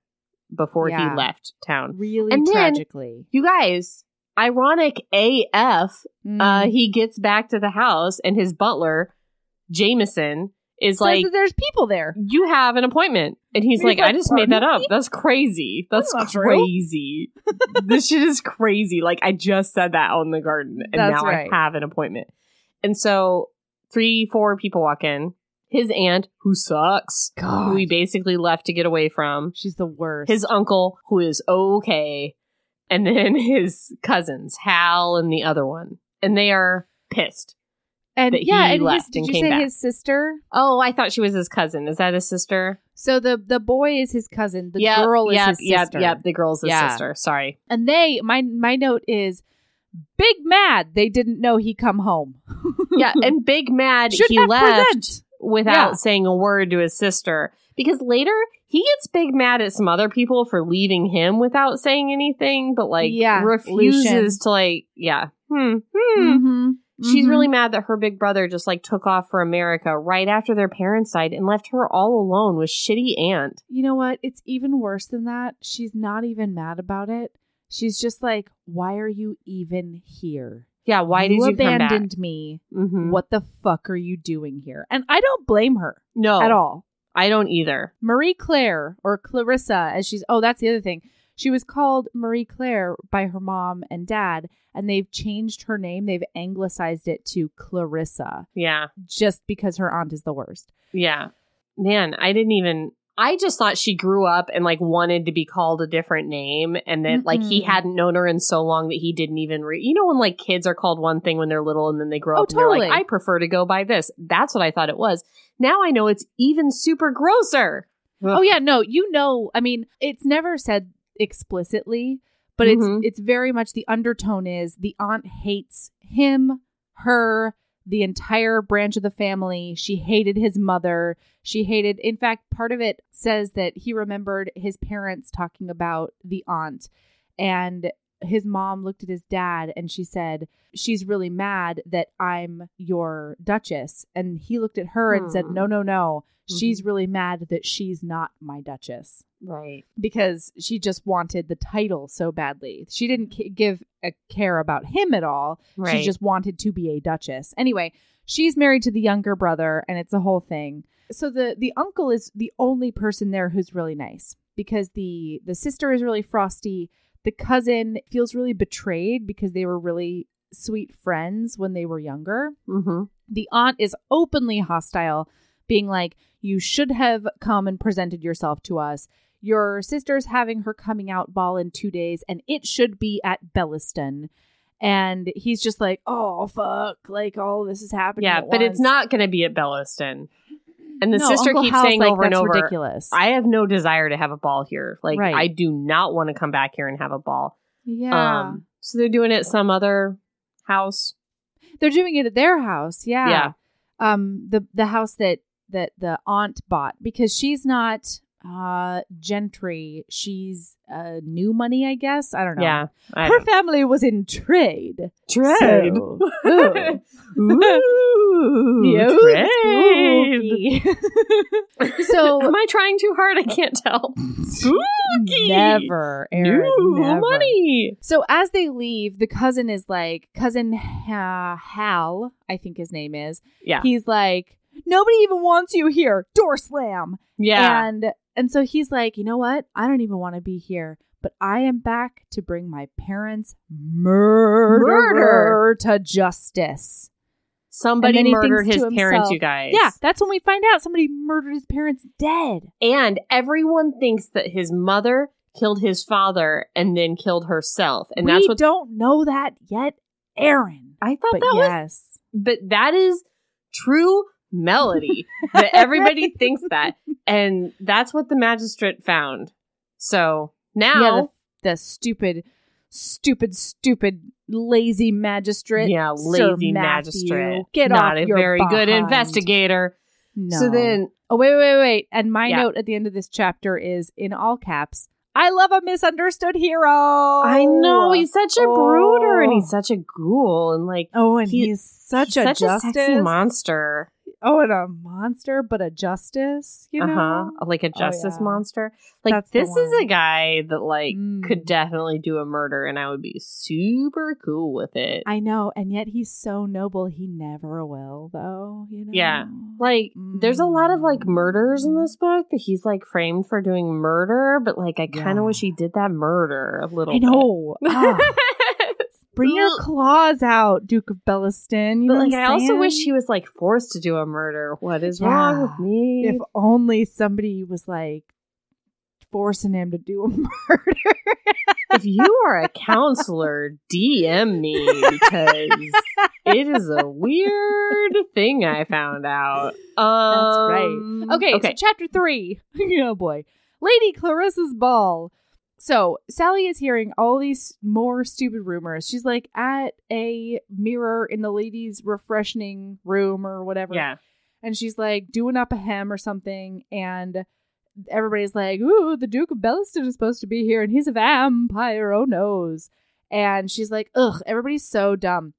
before Yeah. he left town. really And then- tragically. You guys, ironic AF, Mm. uh, he gets back to the house and his butler, Jameson, is Says like, there's people there. you have an appointment. And he's, He's like, I just made that up. That's crazy. That's That's crazy. this shit is crazy. Like, I just said that out in the garden and That's now right. I have an appointment. And so three, four people walk in. His aunt, who sucks, who he basically left to get away from. she's the worst. His uncle, who is okay. And then his cousins, Hal and the other one. And they are pissed. And yeah, he and his, did and you say back. his sister? Oh, I thought she was his cousin. Is that his sister? So the the boy is his cousin. The Yep, girl is yep, his yep, sister. Yep, the girl's his Yeah. sister. Sorry. And they, my my note is, big mad. They didn't know he come home. Yeah, and Big Mad, Should he left present. without Yeah. saying a word to his sister. Because later, he gets big mad at some other people for leaving him without saying anything, but like Yeah, refuses Lucien. to like, yeah. Hmm. Hmm. Mhm. She's Mhm. really mad that her big brother just like took off for America right after their parents died and left her all alone with shitty aunt. You know what? It's even worse than that. She's not even mad about it. She's just like, "Why are you even here? Yeah, why you did you abandoned me? Mhm. What the fuck are you doing here?" And I don't blame her No, at all. I don't either. Marie Claire or Clarissa, as she's oh, that's the other thing. She was called Marie Claire by her mom and dad, and they've changed her name. They've anglicized it to Clarissa Yeah. just because her aunt is the worst. Yeah. Man, I didn't even I just thought she grew up and like wanted to be called a different name and then like he hadn't known her in so long that he didn't even re- You know when like kids are called one thing when they're little and then they grow Oh, up and they're like totally. I prefer to go by this. That's what I thought it was. Now I know it's even super grosser. Oh yeah, no, you know, I mean, it's never said explicitly, but Mhm. it's it's very much the undertone is the aunt hates him, her, the entire branch of the family. She hated his mother. She hated in fact, part of it says that he remembered his parents talking about the aunt and his mom looked at his dad and she said, She's really mad that I'm your duchess. And he looked at her and said, Hmm. No, no, no. She's really mad that she's not my duchess Right. because she just wanted the title so badly. She didn't ca- give a care about him at all. Right. She just wanted to be a duchess. Anyway, she's married to the younger brother and it's a whole thing. So the the uncle is the only person there who's really nice because the the sister is really frosty. The cousin feels really betrayed because they were really sweet friends when they were younger. mm-hmm. The aunt is openly hostile, being like, You should have come and presented yourself to us. Your sister's having her coming out ball in two days, and it should be at Belliston. And he's just like, Oh, fuck. Like, all this is happening. Yeah, but it's not going to be at Belliston. And the No, sister Uncle keeps Hal's saying like, over and over, ridiculous. I have no desire to have a ball here. Like, Right. I do not want to come back here and have a ball. Yeah. Um, so they're doing it at some other house. They're doing it at their house. Yeah. Yeah. Um the the house that that the aunt bought because she's not uh gentry. She's uh new money, I guess. I don't know. Yeah. Her family was in trade. Trade. So- Ooh. Ooh, Trade. so Am I trying too hard? I can't tell. Spooky. never, Erin, New never. money. So as they leave, the cousin is like, cousin uh, Hal, I think his name is. Yeah. He's like, nobody even wants you here. Door slam. Yeah. And and so he's like, you know what? I don't even want to be here, but I am back to bring my parents' murderer to justice. Somebody and then he murdered his parents, himself, you guys. Yeah, that's when we find out somebody murdered his parents dead. And everyone thinks that his mother killed his father and then killed herself. And we that's what we don't know that yet, Erin. I thought But that was yes. but that is true melody that everybody thinks that and that's what the magistrate found so now Yeah, the, the stupid, stupid, stupid, lazy magistrate. yeah lazy Matthew, magistrate Get not off a your very good investigator No. so then oh wait, wait, wait, and my Yeah. note at the end of this chapter is in all caps. I love a misunderstood hero. i know he's such a brooder and Oh. he's such a ghoul and like Oh, and he- he's such he's a such justice a sexy monster Oh, and a monster, but a justice. You know. uh-huh like a justice yeah. monster like That's this is a guy that like Mm. could definitely do a murder and i would be super cool with it I know, and yet he's so noble. He never will, though. You know. Yeah. Like, there's a lot of like murders in this book that he's like framed for doing murder, but like I kind of Yeah. wish he did that murder a little. I know. bring your claws out, Duke of Belliston. You but know like, I also wish he was like forced to do a murder. What is wrong with me? If only somebody was like forcing him to do a murder. if you are a counselor, DM me because it is a weird thing I found out. Um, right. Okay, Okay. so chapter three. oh boy. Lady Clarissa's ball. So Sally is hearing all these more stupid rumors. She's like at a mirror in the ladies' refreshing room or whatever. yeah. And she's like doing up a hem or something. And everybody's like, Ooh, the Duke of Belliston is supposed to be here and he's a vampire. Oh noes. And she's like, Ugh, everybody's so dumb.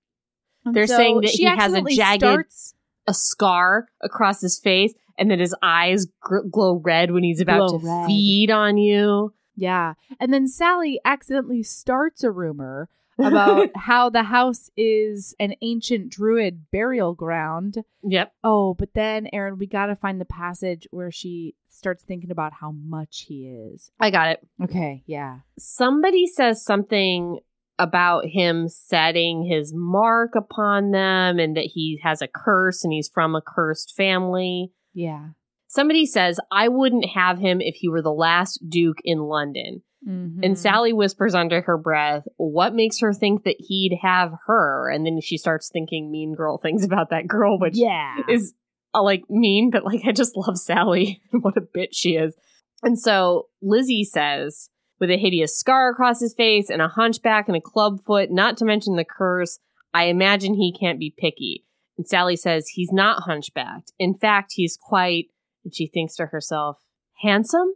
And They're saying that he has a jagged- starts- a scar across his face and that his eyes gr- glow red when he's about Glow to red. feed on you. Yeah. And then Sally accidentally starts a rumor about how the house is an ancient druid burial ground. Yep. Oh, but then, Erin, we got to find the passage where she starts thinking about how much he is. I got it. Okay. Yeah. Somebody says something about him setting his mark upon them and that he has a curse and he's from a cursed family. Yeah. Somebody says, I wouldn't have him if he were the last Duke in London. Mhm. And Sally whispers under her breath, What makes her think that he'd have her? And then she starts thinking mean girl things about that girl, which yeah. is uh, like mean, but like I just love Sally. what a bitch she is. And so Lizzie says, with a hideous scar across his face and a hunchback and a club foot, not to mention the curse, I imagine he can't be picky. And Sally says he's not hunchbacked. In fact, he's quite, and she thinks to herself, handsome?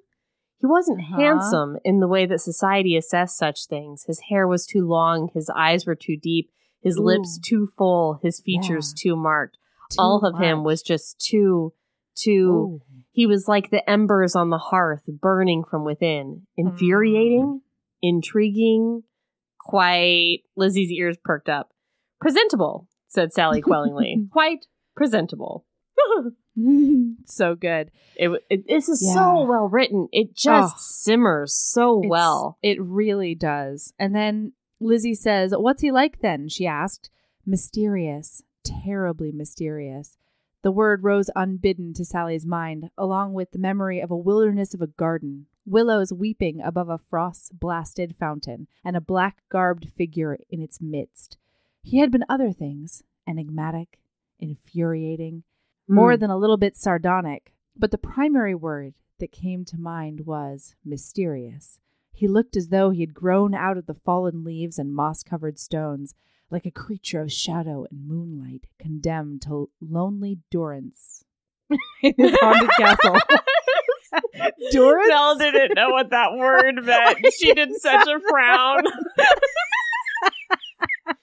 He wasn't Uh-huh. handsome in the way that society assessed such things. His hair was too long, his eyes were too deep, his lips too full, his features too marked. Too all of him was just too too Ooh. he was like the embers on the hearth burning from within. Infuriating intriguing quite lizzie's ears perked up. Presentable said sally quellingly. Quite presentable so good. it, it this is Yeah. so well written it just Oh. simmers so well It really does. And then Lizzie says, What's he like then? She asked. Mysterious, terribly mysterious. The word rose unbidden to Sally's mind, along with the memory of a wilderness of a garden, willows weeping above a frost blasted fountain, and a black garbed figure in its midst. He had been other things enigmatic, infuriating, more Mm. than a little bit sardonic, but the primary word that came to mind was mysterious. He looked as though he had grown out of the fallen leaves and moss covered stones, like a creature of shadow and moonlight, condemned to lonely durance in his haunted castle. Durance? Mel didn't know what that word meant. She did such a frown.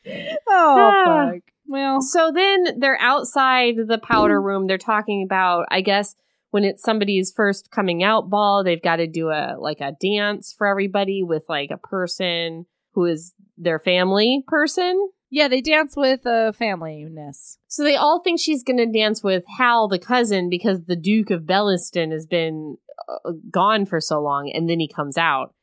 Oh, Ah. fuck. Well, So then they're outside the powder room. They're talking about, I guess, when it's somebody's first coming out ball, they've got to do a like a dance for everybody with like a person who is their family person. yeah, they dance with uh, familyness. So they all think she's going to dance with Hal, the cousin, because the Duke of Belliston has been uh, gone for so long, and then he comes out.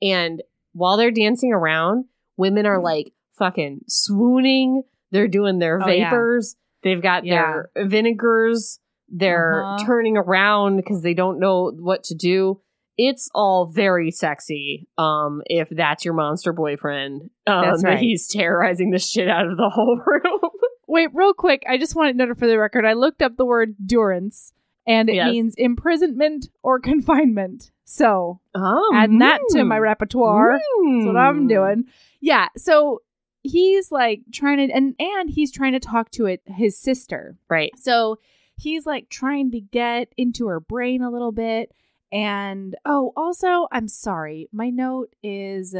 And while they're dancing around, women are like fucking swooning. They're doing their Oh, yeah. vapors. They've got their vinegars. They're Uh-huh. turning around because they don't know what to do. It's all very sexy. Um, if that's your monster boyfriend, um, That's right. he's terrorizing the shit out of the whole room. Wait, real quick. I just want to note for the record. I looked up the word durance, and it Yes. means imprisonment or confinement. So Oh, adding that to mm. my repertoire. That's what I'm Mm. doing. Yeah. So he's like trying to, and and he's trying to talk to it his sister. Right. So he's like trying to get into her brain a little bit. And oh, also, I'm sorry. My note is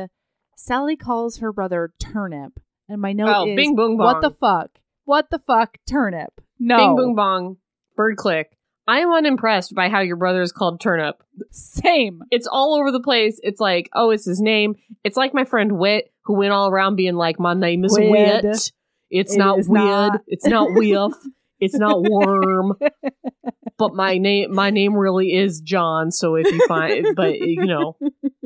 Sally calls her brother Turnip, and my note Oh, is bing boom bong. what the fuck? What the fuck, Turnip? No, Bing boom bong. Bird click. I am unimpressed by how your brother is called Turnip. same. It's all over the place. It's like, oh, it's his name. It's like my friend Wit, who went all around being like, my name is Wit. It's It not weird. not. It's not whiff. it's not worm. but my name, my name really is John. So if you find, but you know,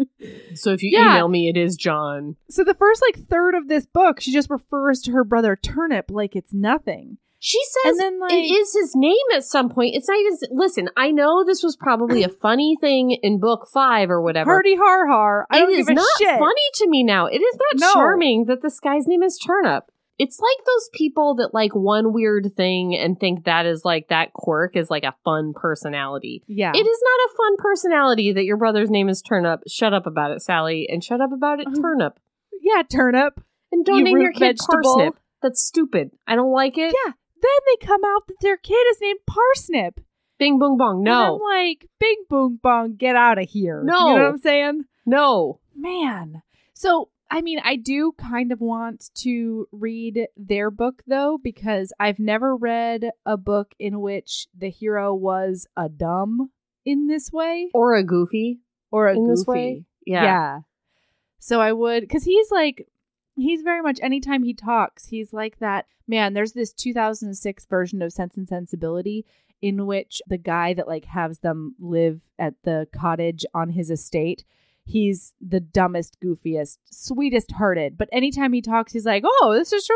so if you Yeah. email me, it is John. So the first like third of this book, she just refers to her brother Turnip like it's nothing. She says then like it is his name at some point. It's not even. Listen, I know this was probably a funny thing in book five or whatever. Hardy har har. I It don't is give a not shit. funny to me now. It is not No. charming that this guy's name is Turnip. It's like those people that like one weird thing and think that is like that quirk is like a fun personality. Yeah. It is not a fun personality that your brother's name is Turnip. Shut up about it, Sally, and shut up about it. Turnip. Yeah, Turnip. And don't You name your kid vegetable. Parsnip. That's stupid. I don't like it. Yeah. Then they come out that their kid is named Parsnip. Bing boom bong. And No. I'm like, bing boom bong, get out of here. No. You know what I'm saying? No. Man. So, I mean, I do kind of want to read their book though, because I've never read a book in which the hero was a dumb in this way Or a goofy or a goofy. Yeah. Yeah. So I would, because he's like, he's very much, anytime he talks, he's like that. Man, there's this 2006 version of Sense and Sensibility in which the guy that like has them live at the cottage on his estate, he's the dumbest, goofiest, sweetest hearted. But anytime he talks, he's like, oh, this is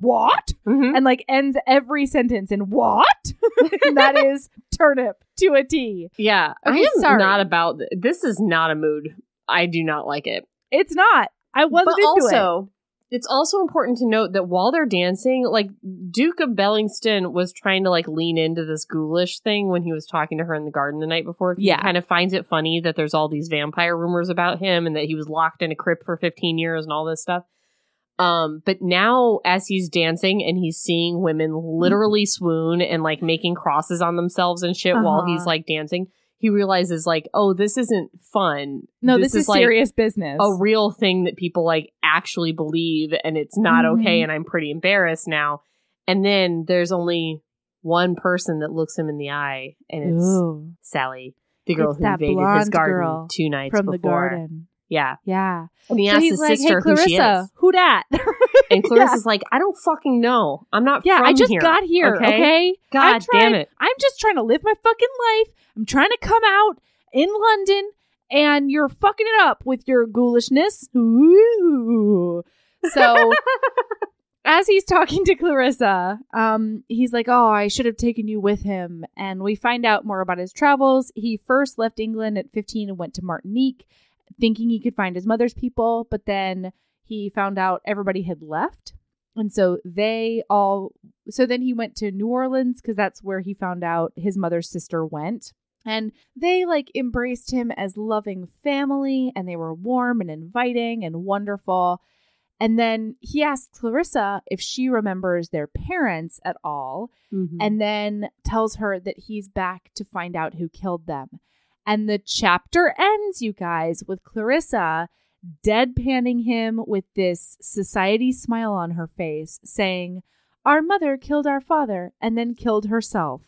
what? Mhm. And like ends every sentence in what? and that is turnip to a T. Yeah. I Okay, am sorry. not about th- this is not a mood. I do not like it. It's not. I wasn't but into it. also, it's also important to note that while they're dancing, like Duke of Belliston was trying to like lean into this ghoulish thing when he was talking to her in the garden the night before. He Yeah. kind of finds it funny that there's all these vampire rumors about him and that he was locked in a crypt for 15 years and all this stuff. Um, but now as he's dancing and he's seeing women literally swoon and like making crosses on themselves and shit while Uh-huh. he's like dancing, he realizes like, oh, this isn't fun. No, this, is, like serious business. a real thing that people like actually believe and it's not Mhm. okay and I'm pretty embarrassed now. And then there's only one person that looks him in the eye and it's Ooh, Sally, the girl It's who invaded his garden two nights from before. the garden. Yeah. Yeah. And he so asks he's his like, sister "Hey, who she Clarissa, is. who dat?" And Clarissa's like, I don't fucking know. I'm not yeah, I just here, got here. Okay. God I'm trying- damn it. I'm just trying to live my fucking life. I'm trying to come out in London, and you're fucking it up with your ghoulishness. Ooh. So as he's talking to Clarissa, um, he's like, "Oh, I should have taken you with him." And we find out more about his travels. He first left England at 15 and went to Martinique, thinking he could find his mother's people, but then he found out everybody had left. And so they all so then he went to New Orleans because that's where he found out his mother's sister went. And they like embraced him as loving family and they were warm and inviting and wonderful. And then he asks Clarissa if she remembers their parents at all Mhm. and then tells her that he's back to find out who killed them. And the chapter ends, you guys, with Clarissa deadpanning him with this society smile on her face, saying, Our mother killed our father and then killed herself.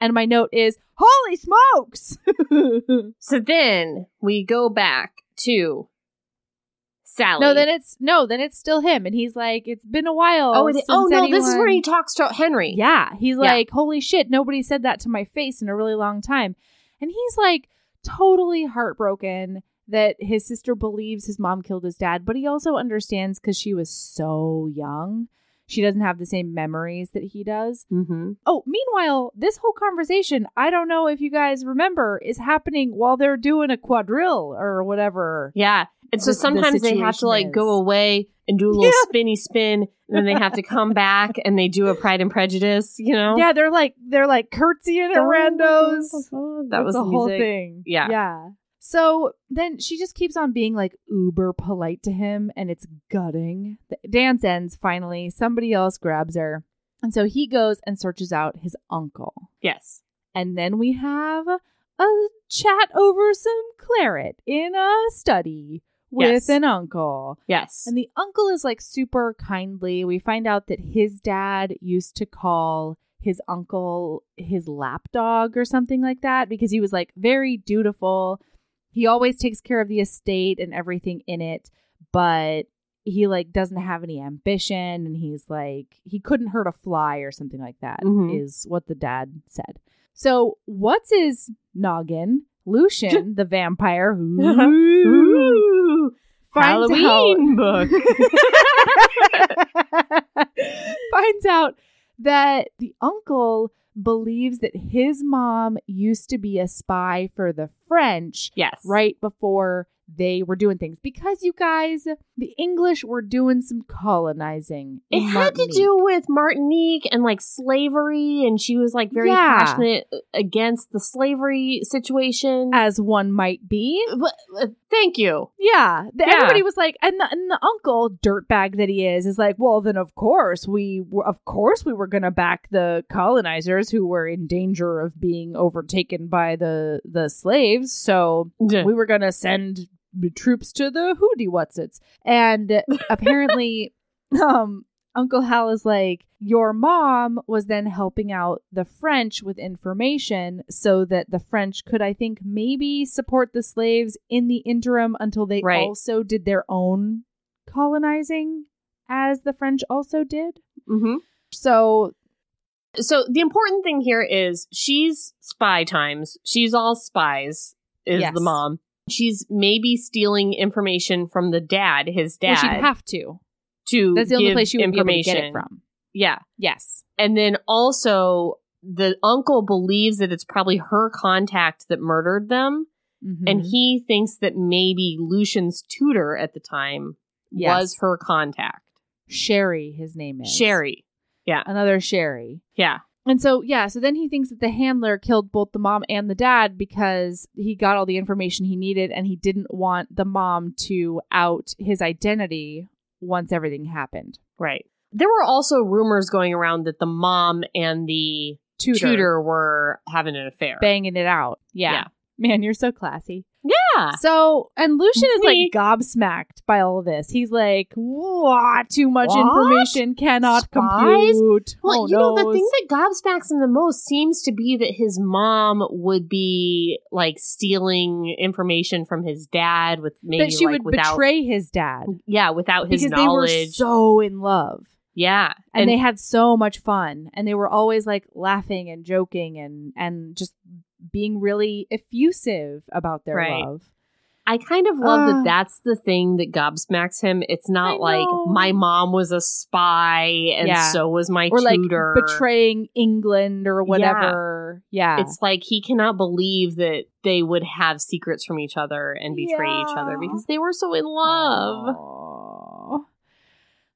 And my note is, Holy smokes! so then we go back to Sally. no, then it's no, then it's still him, and he's like, "It's been a while." oh, it, oh no, this is where he talks to Henry. Yeah, he's Yeah. like, "Holy shit, nobody said that to my face in a really long time," and he's like, totally heartbroken that his sister believes his mom killed his dad, but he also understands because she was so young, she doesn't have the same memories that he does. Mm-hmm. Oh, meanwhile, this whole conversation, I don't know if you guys remember, is happening while they're doing a quadrille or whatever. Yeah. And so the- the sometimes they have to like go away and do a little Yeah. spinny spin, and then they have to come back and they do a Pride and Prejudice. You know? Yeah, they're like they're like curtsying oh at randos. That was the the whole thing. Yeah. Yeah. So then she just keeps on being like uber polite to him and it's gutting. The dance ends finally. Somebody else grabs her. And so he goes and searches out his uncle. Yes. And then we have a chat over some claret in a study with Yes. an uncle. Yes. And the uncle is like super kindly. We find out that his dad used to call his uncle his lapdog or something like that because he was like very dutiful. He always takes care of the estate and everything in it, but he like doesn't have any ambition and he's like he couldn't hurt a fly or something like that. Is Mhm. what the dad said. So, what's his noggin? Lucien, the vampire Ooh, finds Halloween book. finds out that the uncle believes that his mom used to be a spy for the French yes. right before they were doing things because you guys the english were doing some colonizing It had to do with Martinique and like slavery, and she was like very Yeah. passionate against the slavery situation. as one might be But, uh, thank you. yeah, the- Yeah. everybody was like and the, and the uncle dirtbag that he is is like well then of course we were of course we were gonna back the colonizers who were in danger of being overtaken by the the slaves so we were gonna send troops to the hootie whatsits and apparently um uncle hal is like your mom was then helping out the french with information so that the french could i think maybe support the slaves in the interim until they Right. also did their own colonizing as the french also did Mm-hmm. so So the important thing here is she's spy times. She's all spies. Is Yes. the mom? She's maybe stealing information from the dad, his dad, well, she'd have to to that's the only place she would be able to get it from Yeah, yes and then also the uncle believes that it's probably her contact that murdered them, and Mhm. he thinks that maybe Lucien's tutor at the time Yes. was her contact, sherry his name is Sherry. Yeah. Another Sherry. Yeah, And so, yeah, so then he thinks that the handler killed both the mom and the dad because he got all the information he needed and he didn't want the mom to out his identity once everything happened. right. There were also rumors going around that the mom and the Tutor, tutor, were having an affair. banging it out. Yeah. Yeah. Man, you're so classy. Yeah. So, and Lucien is like gobsmacked by all of this. He's like, what? Too much What? information cannot Spies? compute. Well, oh, you know, the thing that gobsmacks him the most seems to be that his mom would be like stealing information from his dad with maybe that she like would without betray his dad yeah without his because knowledge. they were so in love. yeah, and, they had so much fun and they were always like laughing and joking and and just being really effusive about their Right. love I kind of love Ah. that. That's the thing that gobsmacks him. It's not like my mom was a spy and Yeah. so was my or like tutor. betraying england or whatever yeah, It's like he cannot believe that they would have secrets from each other and betray each other because they were so in love.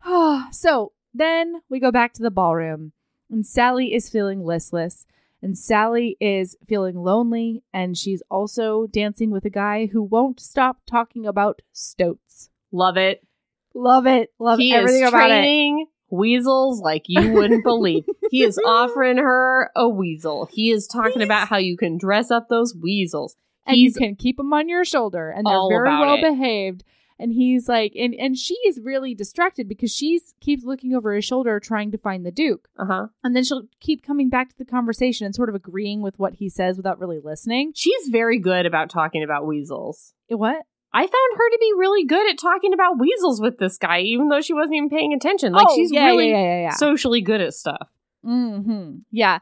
So then we go back to the ballroom and sally is feeling listless And Sally is feeling lonely, and she's also dancing with a guy who won't stop talking about stoats. Love it. Love it. Love he everything about it. training weasels like you wouldn't believe. he is offering her a weasel. He is talking about how you can dress up those weasels. and He's you can keep them on your shoulder and they're very well it. behaved and he's like and and she is really distracted because she's keeps looking over his shoulder trying to find the duke uh huh. and then she'll keep coming back to the conversation and sort of agreeing with what he says without really listening She's very good about talking about weasels. what I found her to be really good at talking about weasels with this guy, even though she wasn't even paying attention. Like Oh, she's yeah, really yeah, yeah, socially good at stuff. hmm yeah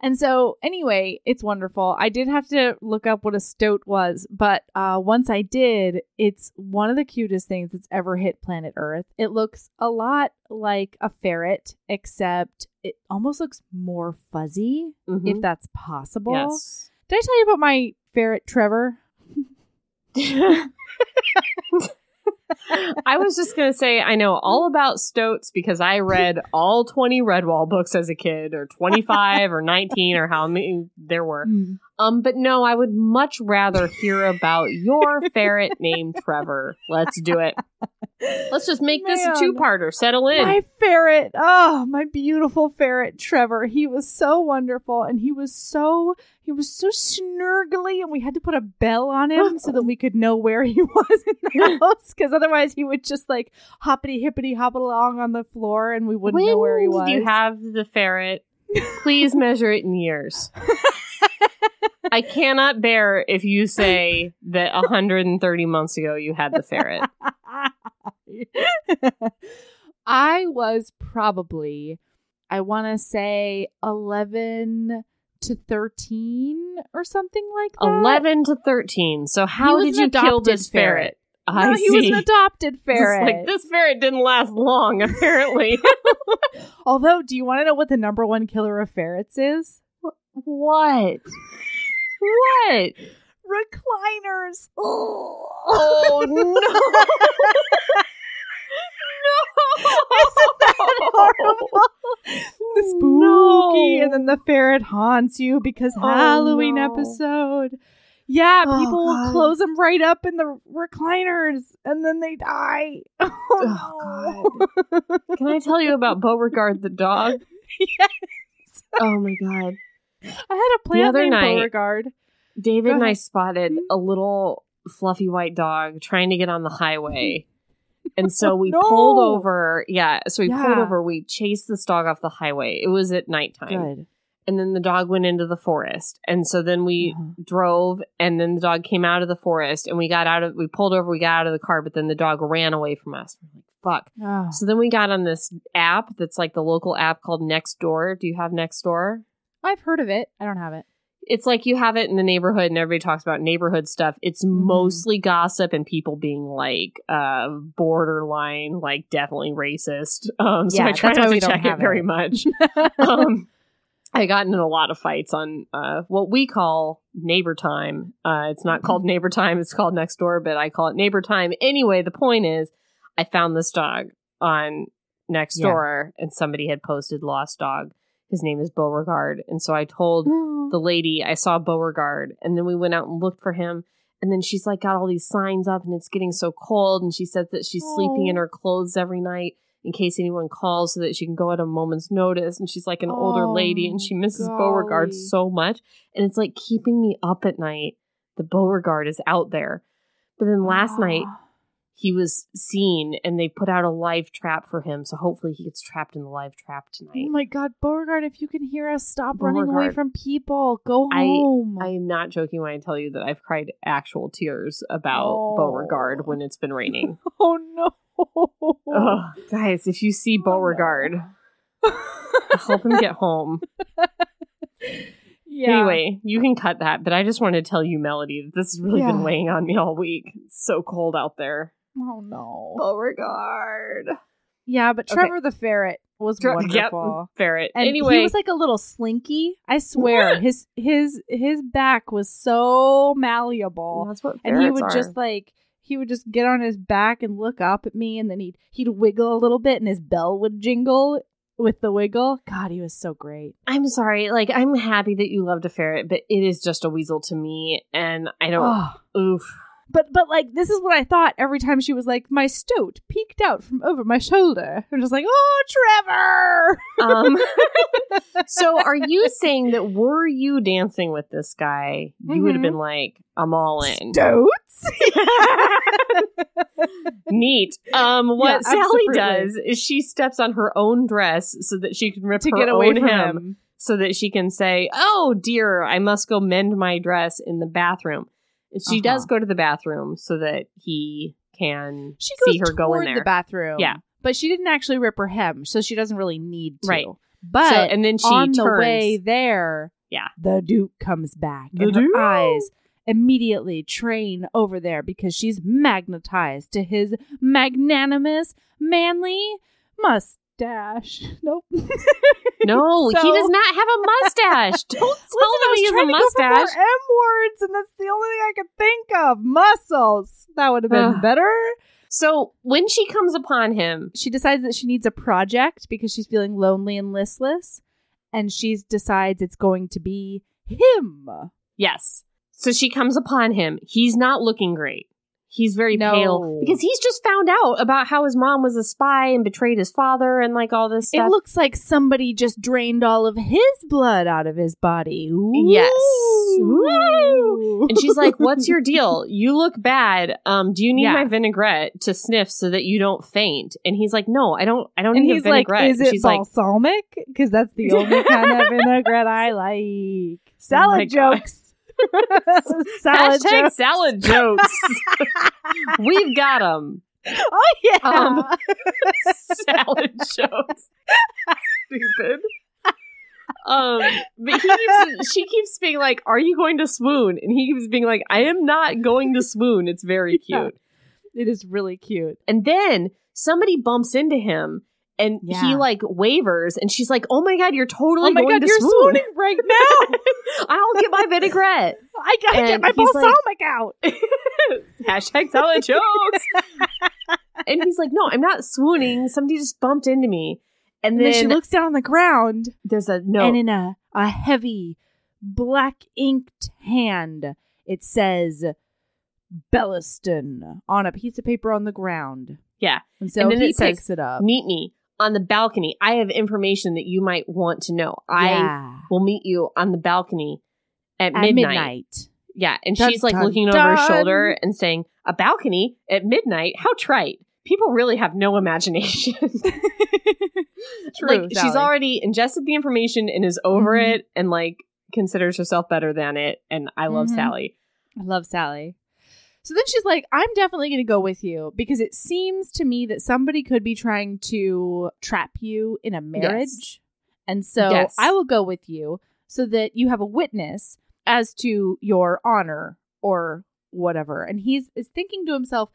and so anyway it's wonderful i did have to look up what a stoat was but uh, once i did it's one of the cutest things that's ever hit planet earth it looks a lot like a ferret except it almost looks more fuzzy Mhm. if that's possible Yes. did i tell you about my ferret trevor I was just gonna say I know all about stoats because I read all twenty Redwall books as a kid, or twenty five, or nineteen, or how many there were. Um, but no, I would much rather hear about your ferret named Trevor. Let's do it. Let's just make this a Man. two parter. Settle in. My ferret, oh, my beautiful ferret Trevor. He was so wonderful and he was so he was so snurgly and we had to put a bell on him so that we could know where he was in the house cuz otherwise he would just like hoppity hippity hop along on the floor and we wouldn't when know where he was. did you have the ferret? Please measure it in years. I cannot bear if you say that 130 months ago you had the ferret. I was probably I want to say 11 to 13 or something like that. 11 to 13 so how did you kill this ferret, ferret. i no, see he was an adopted ferret. like this ferret didn't last long apparently Although, do you want to know what the number one killer of ferrets is? What what Recliners. oh no No. Isn't that horrible? the spooky, and then the ferret haunts you because Oh, Halloween no. episode. Yeah, Oh, people will God. close them right up in the recliners, and then they die. Oh, oh, no. can i tell you about beauregard the dog yes. oh my god I had a plant other named night- Beauregard. david and i spotted Mhm. a little fluffy white dog trying to get on the highway and so we No. pulled over yeah so we pulled over we chased this dog off the highway it was at nighttime Good. and then the dog went into the forest and so then we Uh-huh. drove and then the dog came out of the forest and we got out of we pulled over we got out of the car but then the dog ran away from us we're like fuck Oh. so then we got on this app that's like the local app called Next Door. Do you have Nextdoor? I've heard of it. I don't have it. It's like you have it in the neighborhood and everybody talks about neighborhood stuff. It's Mm-hmm. mostly gossip and people being like uh borderline, like definitely racist. Um so Yeah, I try not to check it very it. much. um I got in a lot of fights on uh, what we call neighbor time. Uh, it's not called neighbor time; it's called next door, but I call it neighbor time. Anyway, the point is, I found this dog on next Yeah. door, and somebody had posted lost dog. His name is Beauregard, and so I told the lady I saw Beauregard, and then we went out and looked for him. And then she's like got all these signs up, and it's getting so cold, and she says that she's sleeping in her clothes every night in case anyone calls, so that she can go at a moment's notice. And she's like an older lady, and she misses Beauregard so much, and it's like keeping me up at night. The Beauregard is out there, but then last night he was seen, and they put out a live trap for him. So hopefully he gets trapped in the live trap tonight. Oh my God, Beauregard! If you can hear us, stop running away from people. Go home. I am not joking when I tell you that I've cried actual tears about Oh. Beauregard when it's been raining. oh no, Ugh, guys, if you see Oh. Beauregard, help him get home. yeah. Anyway, you can cut that, but I just wanted to tell you, Melody, that this has really Yeah. been weighing on me all week. It's so cold out there. Oh no. Beauregard. Yeah, but Okay. Trevor the ferret was Yep, wonderful. ferret. And anyway, he was like a little slinky. I swear, his his his back was so malleable, that's what and he would are. just like he would just get on his back and look up at me, and then he'd he'd wiggle a little bit, and his bell would jingle. with the wiggle. God, he was so great. I'm sorry. Like, I'm happy that you loved a ferret, but it is just a weasel to me. And I don't. Oh. Oof. But but like this is what I thought every time she was like, my stoat peeked out from over my shoulder. I'm just like, oh Trevor. Um, so, are you saying that were you dancing with this guy, you would have Mhm. been like, I'm all in? Stoats? Neat. Um, what Yeah, Sally does is she steps on her own dress so that she can rip to get away from hem, him. so that she can say, "Oh dear, I must go mend my dress in the bathroom." And she Uh-huh. does go to the bathroom so that he can She goes see her go in there. the bathroom. Yeah. But she didn't actually rip her hem, so she doesn't really need to. Right. But so, and then she on turns. the way there, Yeah. the Duke comes back. The and her eyes immediately train over there because she's magnetized to his magnanimous, manly mustache. Nope. no, he does not have a mustache. Don't tell him he has a to go for mustache. M words, and that's the only thing I could think of. Muscles. That would have been better. So when she comes upon him, she decides that she needs a project because she's feeling lonely and listless and she decides it's going to be him Yes. So she comes upon him. He's not looking great. He's very No. pale because he's just found out about how his mom was a spy and betrayed his father and like all this it looks like somebody just drained all of his blood out of his body Ooh. Yes. Ooh. and she's like, "What's your deal? You look bad. Um, do you need Yeah. my vinaigrette to sniff so that you don't faint?" And he's like, "No, I don't. I don't and need a like vinaigrette." is it she's balsamic because that's the only kind of vinaigrette i like salad Oh my God. salad "Hashtag jokes salad jokes." We've got them. oh yeah Um, salad jokes. Stupid. Um, but he keeps, she keeps being like, "Are you going to swoon?" And he keeps being like, "I am not going to swoon." It's very Yeah. cute. it is really cute And then somebody bumps into him, and he like wavers, and she's like, "Oh my god, you're totally oh my going god to you're swoon." swooning right now I'll get my vinaigrette. I gotta And get my he's like- balsamic out. Hashtag salad jokes. and he's like, "No, I'm not swooning. Somebody just bumped into me." And And then, then she looks down on the ground, there's a note. and in a, a heavy, black inked hand, it says Belliston on a piece of paper on the ground. Yeah. And so And then he it says, picks it up. meet me on the balcony. I have information that you might want to know. I yeah. will meet you on the balcony at, At midnight. midnight. Yeah, and Dun, she's like dun, looking over her shoulder and saying, "A balcony at midnight? How trite! People really have no imagination." True. like she's already ingested the information and is over Mhm. it, and like considers herself better than it. And I love Mhm. Sally. I love Sally. So then she's like, I'm definitely going to go with you because it seems to me that somebody could be trying to trap you in a marriage. And so Yes. I will go with you so that you have a witness as to your honor or whatever. And he's is thinking to himself,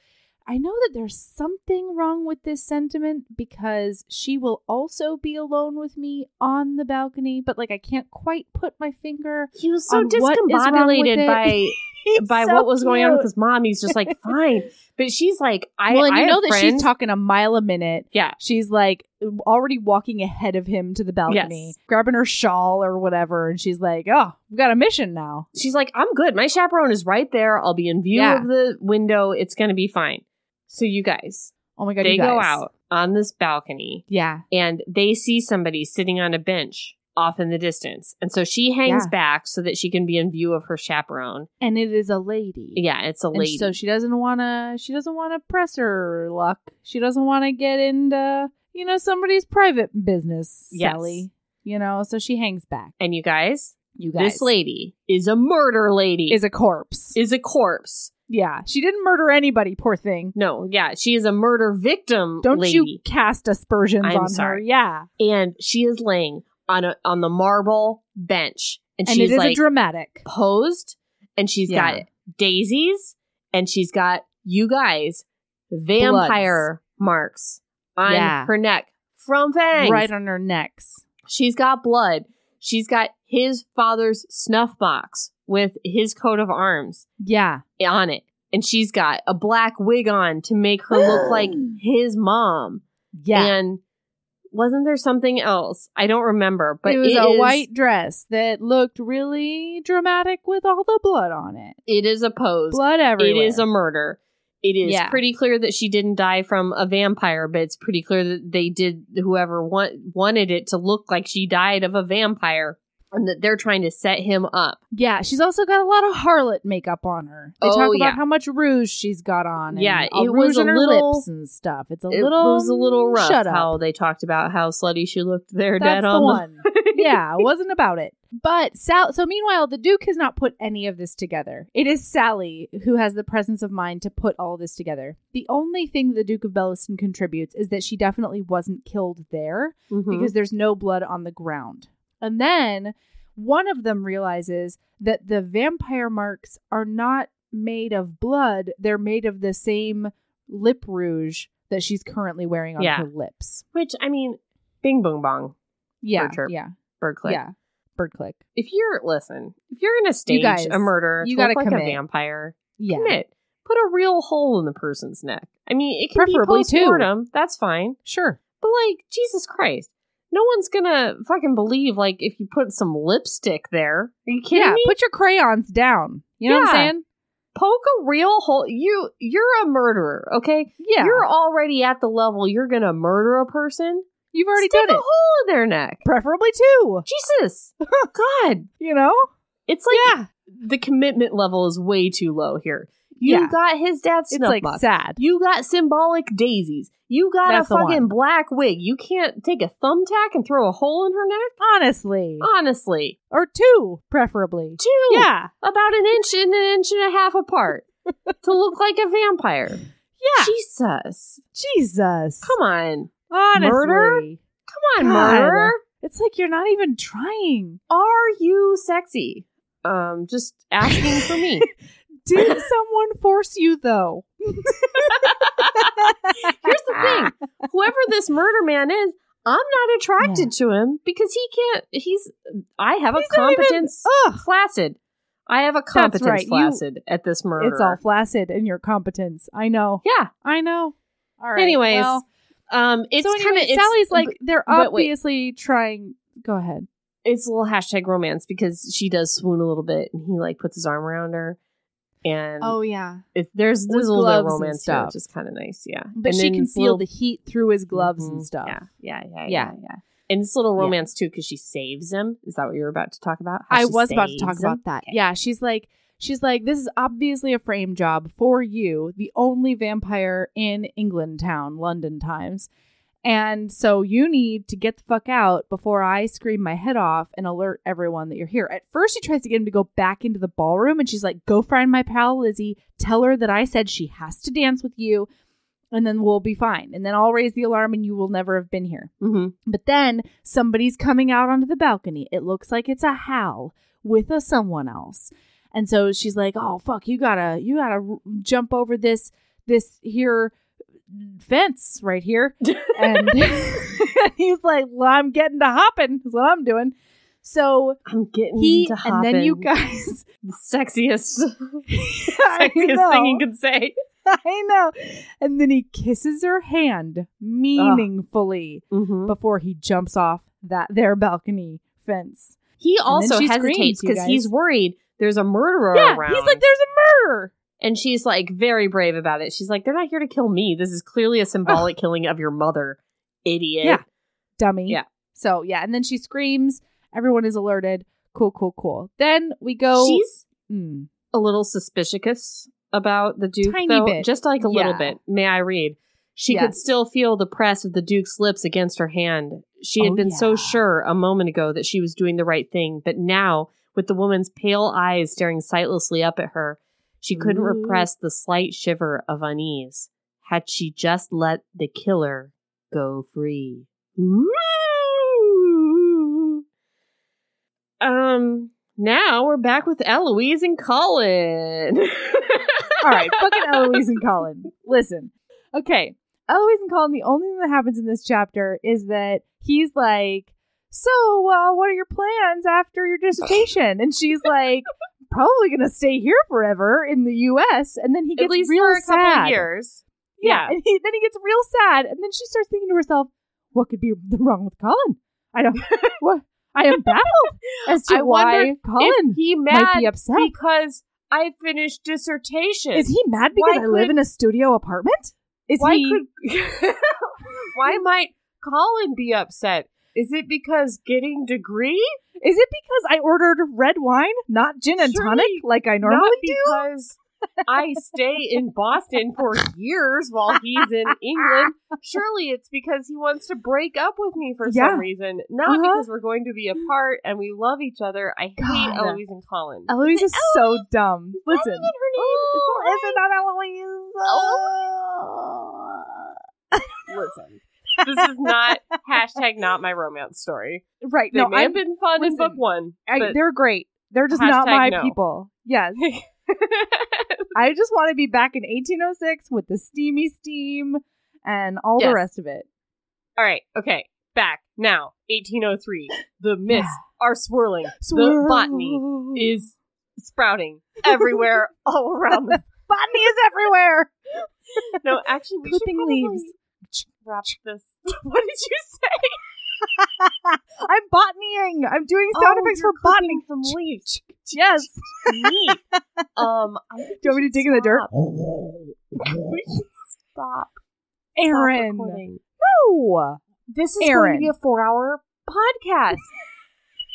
I know that there's something wrong with this sentiment because she will also be alone with me on the balcony, but like I can't quite put my finger He was so on what is wrong with discombobulated it. by He's by so what was going on with his mom. He's just like, fine. But she's like, I, well, and I you know have that friends. she's talking a mile a minute. Yeah. She's like already walking ahead of him to the balcony, Yes. grabbing her shawl or whatever, and she's like, "Oh, we've got a mission now." She's like, I'm good. My chaperone is right there. I'll be in view Yeah. of the window. It's going to be fine. So you guys, Oh my god, they go out on this balcony Yeah, and they see somebody sitting on a bench off in the distance. And so she hangs Yeah. back so that she can be in view of her chaperone. and it is a lady. Yeah, it's a And lady. so she doesn't want to. She doesn't want to press her luck. She doesn't want to get into you know somebody's private business. Yes. Sally. You know, so she hangs back. and you guys, You guys, this lady is a murder lady. is a corpse. is a corpse. yeah, she didn't murder anybody. Poor thing. No, yeah, she is a murder victim Don't lady. you cast aspersions I'm on her. Yeah, and she is laying on a on the marble bench. And, and she's it is like a dramatic. posed and she's Yeah. got daisies and she's got you guys vampire marks on Yeah. her neck from fangs. right on her necks. She's got blood. She's got his father's snuff box with his coat of arms Yeah. on it. And she's got a black wig on to make her look like his mom. Yeah. And wasn't there something else? I don't remember, but it was it a is- white dress that looked really dramatic with all the blood on it. It is a pose. Blood everywhere. It is a murder. It is Yeah. pretty clear that she didn't die from a vampire, but it's pretty clear that they did whoever want, wanted it to look like she died of a vampire and that they're trying to set him up. Yeah, she's also got a lot of harlot makeup on her. They Oh, talk about yeah. how much rouge she's got on. and Yeah, it was a little- lips and stuff. It's a It little. was a little rough Shut up. how they talked about how slutty she looked there That's dead the on one. yeah, it wasn't about it. But Sal. So meanwhile, the Duke has not put any of this together. It is Sally who has the presence of mind to put all this together. The only thing the Duke of Belliston contributes is that she definitely wasn't killed there Mhm. because there's no blood on the ground. And then one of them realizes that the vampire marks are not made of blood, they're made of the same lip rouge that she's currently wearing on Yeah. her lips. Which, I mean, bing boom bong, Yeah. chirp. Yeah. bird click. Yeah. Bird click. If you're, listen, if you're going to stage guys, a murder you gotta like commit. a vampire, Yeah. commit. Put a real hole in the person's neck. I mean, it can Preferably be post-mortem. That's fine. Sure. But like, Jesus Christ. No one's gonna fucking believe like if you put some lipstick there. Are you kidding yeah. me? Put your crayons down. You know what I'm saying? Poke a real hole. You you're a murderer, okay? Yeah. You're already at the level you're gonna murder a person. You've already Stick done a it. hole in their neck. Preferably two. Jesus. God. You know? It's like Yeah. the commitment level is way too low here. You Yeah. got his dad's It's like box. sad. You got symbolic daisies. You got That's a fucking black wig. You can't take a thumbtack and throw a hole in her neck? Honestly. Honestly. Or two, preferably. Two. Yeah. About an inch and an inch and a half apart to look like a vampire. Yeah. Jesus. Jesus. Come on. Honestly. Murder? Come on, God. murderer. It's like you're not even trying. Are you sexy? Um, just asking for me. Did someone force you though? Here's the thing. Whoever this murder man is, I'm not attracted to him because he can't he's I have a He's even- competence Ugh. flaccid. I have a competence right. You- flaccid at this murder. It's all flaccid in your competence. I know. Yeah. I know. All right. Anyways, well, um it's so kind of Sally's like they're obviously trying. Go ahead. it's a little hashtag romance because she does swoon a little bit and he like puts his arm around her and Oh yeah, it's, there's there's a little bit of gloves and romance stuff. which is kind of nice, yeah. but And she can feel little- the heat through his gloves and Mhm. stuff. Yeah, yeah, yeah, Yeah. yeah, yeah. And it's a little Yeah. romance too because she saves him. Is that what you were about to talk about? How I was about to talk saves about that. Okay. Yeah, she's like, she's like, this is obviously a frame job for you, the only vampire in England town, London times. And so you need to get the fuck out before I scream my head off and alert everyone that you're here. At first, she tries to get him to go back into the ballroom and she's like, go find my pal Lizzie, tell her that I said she has to dance with you, and then we'll be fine. And then I'll raise the alarm and you will never have been here. Mhm. But then somebody's coming out onto the balcony. It looks like it's a Hal with a someone else. And so she's like, "Oh fuck, you gotta, you gotta r- jump over this, this here fence right here." And he's like, "Well, I'm getting to hopping. Is what I'm doing." So I'm getting he to hopping. and then you guys, the sexiest, sexiest thing you know. could say. I know. And then he kisses her hand meaningfully Mhm. before he jumps off that their balcony fence. He also hesitates because he's worried there's a murderer yeah, around. he's like, "There's a murder." And she's like very brave about it. She's like, they're not here to kill me. This is clearly a symbolic killing of your mother, idiot. Yeah. Dummy. Yeah. So yeah, and then she screams. Everyone is alerted. Cool, cool, cool. Then we go. She's Mm. a little suspicious about the Duke, Tiny though, bit. just like a little bit. May I read? She could still feel the press of the Duke's lips against her hand. She had Oh, been so sure a moment ago that she was doing the right thing, but now, with the woman's pale eyes staring sightlessly up at her, she couldn't Ooh. repress the slight shiver of unease. Had she just let the killer go free? Ooh. Um, now we're back with Eloise and Colin. All right, fucking Eloise and Colin. Listen, okay, Eloise and Colin. The only thing that happens in this chapter is that he's like, "So, uh, what are your plans after your dissertation?" And she's like, "Probably gonna stay here forever in the U.S." And then he gets At least real for a couple sad. years. Yeah, Yeah. and he, then he gets real sad, and then she starts thinking to herself, what could be wrong with Colin? I don't. what? I am baffled as to I why Colin he might be upset. because I finished dissertation. Is he mad because Why I live in a studio apartment? Is why he? could why might Colin be upset? Is it because getting degree? Is it because I ordered red wine, not gin and Surely tonic, like I normally Not do? because I stay in Boston for years while he's in England. Surely it's because he wants to break up with me for Yeah. some reason. Not Uh-huh. because we're going to be apart and we love each other. I hate God. Eloise and Colin. Eloise is so dumb. Is Listen, her name? is it not Eloise? Listen, this is not hashtag not my romance story. right? They No, may I, have been fun in book one. I, they're great. They're just not my no. people. Yes, I just want to be back in 1806 with the steamy steam and all the rest of it. All right, okay, back now. 1803. The mists are swirling. The botany is sprouting everywhere, all around them. botany is everywhere. No, actually, we Clipping leaves. Wrap this. what did you say? I'm botanying. I'm doing sound Oh, effects for botany. some leaves. Yes. Neat. Um, I Do you want me to dig in the dirt? stop. we should stop. Stop Erin. recording. No. This is going to be a four-hour podcast,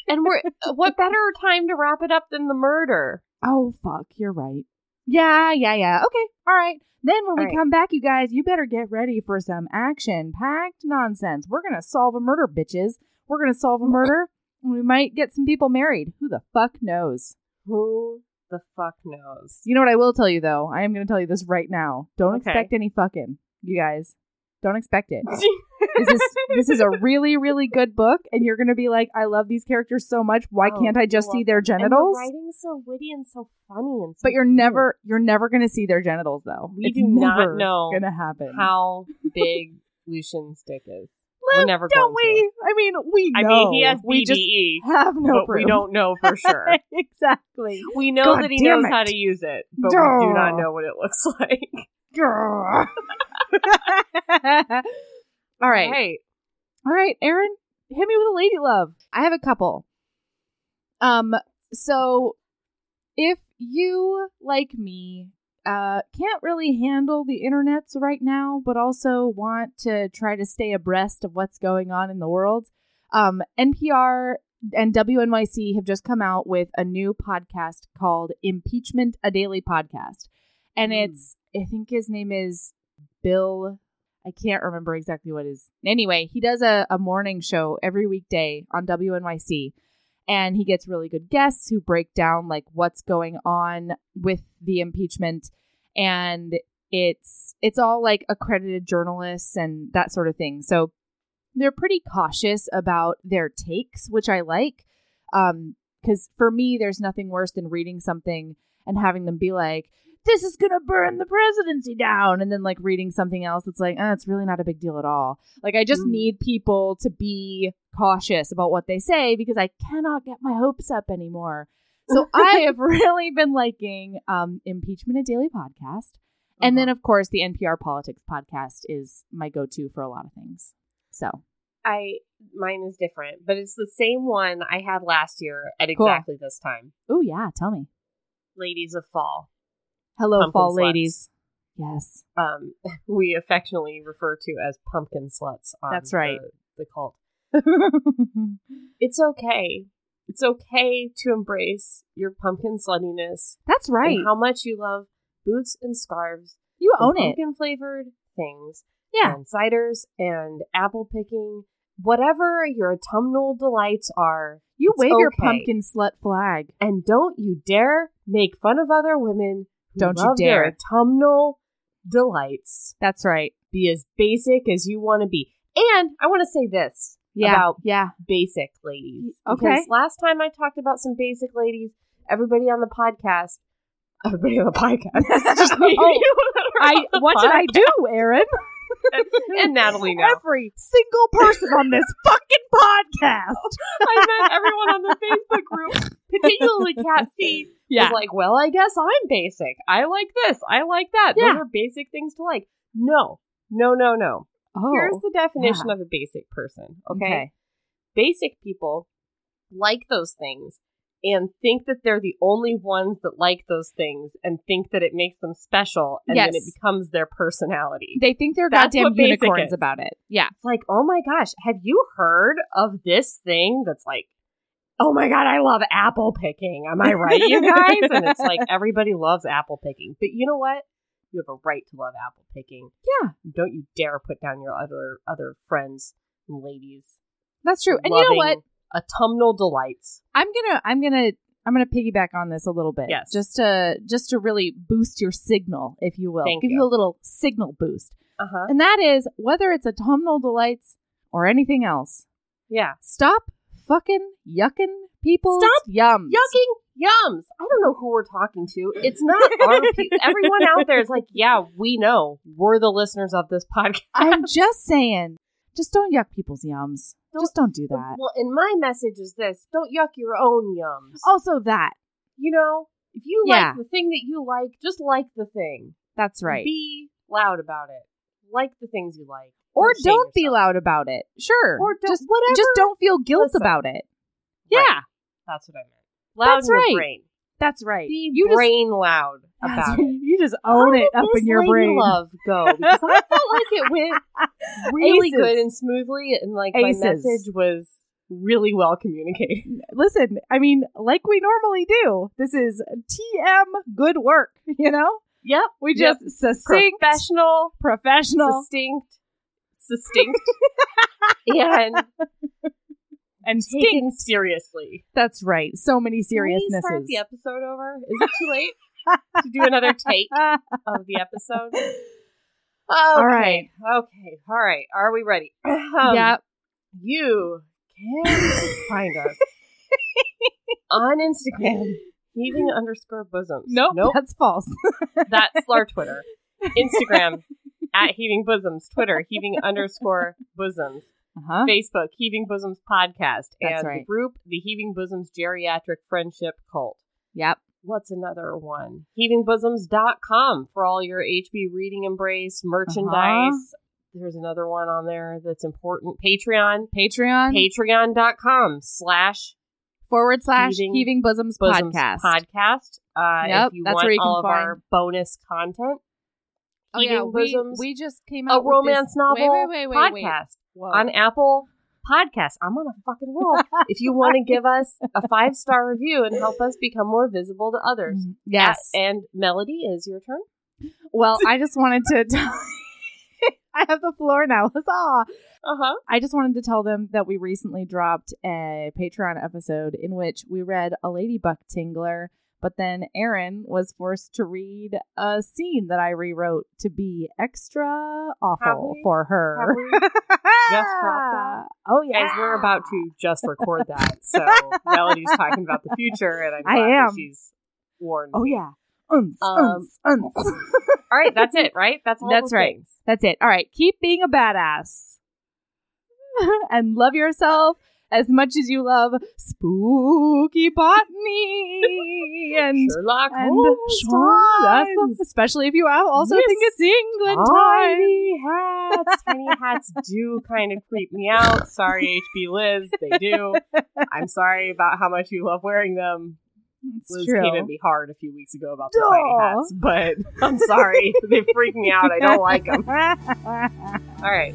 and we're what better time to wrap it up than the murder? Oh fuck, you're right. Yeah, yeah, yeah. Okay, all right. Then when we All right. come back, you guys, you better get ready for some action-packed nonsense. We're gonna solve a murder, bitches. We're gonna solve a murder. and We might get some people married. Who the fuck knows? Who the fuck knows? You know what I will tell you though? I am gonna tell you this right now. Don't Okay. expect any fucking. You guys, don't expect it. This is this is a really really good book, and you're gonna be like, I love these characters so much. Why Oh, can't I just see their And the genitals? writing's so witty and so funny and so But you're never you're never gonna see their genitals though. We it's do not know gonna happen. how big Lucien's dick is. We're never don't going to. we? I mean, we I know. mean, he has we just BDE, have no but proof. we don't know for sure. exactly. We know God that he knows how to use it, but we do not know what it looks like. All right. Right. All right, Erin, hit me with a lady love. I have a couple. Um, so if you, like me, uh, can't really handle the internets right now, but also want to try to stay abreast of what's going on in the world, um, NPR and WNYC have just come out with a new podcast called Impeachment, a Daily Podcast. And Hmm. it's, I think his name is Bill I can't remember exactly what his. Anyway, he does a, a morning show every weekday on WNYC, and he gets really good guests who break down like what's going on with the impeachment, and it's it's all like accredited journalists and that sort of thing. So they're pretty cautious about their takes, which I like, um, because for me, there's nothing worse than reading something and having them be like, this is gonna burn the presidency down and then like reading something else it's like oh, it's really not a big deal at all like i just Mm. need people to be cautious about what they say because i cannot get my hopes up anymore so i have really been liking um impeachment a daily podcast and then of course the npr politics podcast is my go-to for a lot of things so I mine is different, but it's the same one I had last year at Cool. exactly this time. oh yeah tell me Ladies of Fall. Hello Pumpkin fall sluts. ladies yes Um, we affectionately refer to as pumpkin sluts. On That's right. The, the cult. It's okay. It's okay to embrace your pumpkin sluttiness that's right how much you love boots and scarves, you own it pumpkin flavored things, yeah and ciders and apple picking, whatever your autumnal delights are. you wave your pumpkin slut flag And don't you dare make fun of other women Don't you their dare. autumnal delights. that's right Be as basic as you want to be. And I want to say this yeah about yeah basic ladies. Okay. Because last time I talked about some basic ladies, everybody on the podcast, everybody on the podcast, it's just me. Oh, I what did I do, Erin? And Natalie now. Every single person on this fucking podcast. I meant everyone on the Facebook group, particularly Cat C, was like, well, I guess I'm basic. I like this. I like that. Yeah. Those are basic things to like. No, no, no, no. Oh, Here's the definition of a basic person. Okay? Basic people like those things and think that they're the only ones that like those things and think that it makes them special and then it becomes their personality. They think they're That's goddamn unicorns about it. Yeah. It's like, oh my gosh, have you heard of this thing that's like, oh my god, I love apple picking. Am I right, you guys? and it's like everybody loves apple picking. But you know what? You have a right to love apple picking. Yeah. Don't you dare put down your other other friends and ladies. That's true. And you know what? Autumnal delights. I'm gonna I'm gonna I'm gonna piggyback on this a little bit. Yes. Just to just to really boost your signal, if you will. Thank Give you. you a little signal boost. Uh huh. And that is whether it's autumnal delights or anything else. Yeah. Stop fucking yucking people. Stop yums. Yucking yums. I don't know who we're talking to. It's not our people. Everyone out there is like, yeah, we know. We're the listeners of this podcast. I'm just saying, just don't yuck people's yums. Don't- just don't do that. Well, and my message is this: don't yuck your own yums. Also, that. You know, if you Yeah. like the thing that you like, just like the thing. That's right. Be loud about it. Like the things you like, or shame don't be loud about it. Sure. Or don't- just whatever. Just don't feel guilt Listen. about it. Right. Yeah, That's what I meant. Loud That's in your right. brain. That's right. Be you brain loud just, about it. You just own How it up in your brain. Love go because I felt like it went really Aces. good and smoothly, and like Aces. my message was really well communicated. Listen, I mean, like we normally do. This is TM good work. You know, Yep, we Yep. just succinct, professional, professional, succinct, succinct, and and taken seriously. That's right. So many we start the episode over? Is it too late to do another take of the episode? Okay. All right. Okay. All right. Are we ready? Um, yeah. You can find us on Instagram, heaving underscore bosoms. Nope, Nope. that's false. That's our Twitter. Instagram at heaving bosoms. Twitter, heaving underscore bosoms. Uh-huh. Facebook, Heaving Bosoms Podcast. That's and the group, the Heaving Bosoms Geriatric Friendship Cult. Yep. What's another one? HeavingBosoms.com for all your HB Reading Embrace merchandise. Uh-huh. There's another one on there that's important. Patreon. Patreon Patreon.com slash forward slash Heaving heaving bosoms, Bosoms podcast. podcast. Uh, Yep, if you that's want where you can all of find- our bonus content. Oh yeah, Heaving we, Bosoms, we just came a out with romance novel wait, wait, wait, wait. podcast Whoa. on Apple Podcasts. I'm on a fucking roll. if you want to give us a five star review and help us become more visible to others. Mm, yes. Uh, and Melody, is your turn. well, I just wanted to. Tell- I have the floor now. Huzzah! Uh huh. I just wanted to tell them that we recently dropped a Patreon episode in which we read a Ladybug Tingler, but then Erin was forced to read a scene that I rewrote to be extra awful for her. Just? Oh yeah, Guys, we're about to just record that. So Melody's talking about the future, and I'm I glad that she's warned. Oh me. yeah. Uns, Um, uns, uns. All right, that's it, right? That's That's right. things. That's it. All right. Keep being a badass. and love yourself as much as you love spooky botany and Sherlock and Holmes Sean, uh, that's especially if you al- also Yes. think it's England time. Tiny hats. Tiny hats do kind of creep me out. Sorry, HB Liz, they do. I'm sorry about how much you love wearing them. It's Liz true. came at me hard a few weeks ago about the tiny hats, but I'm sorry. they freak me out. I don't like them. All right.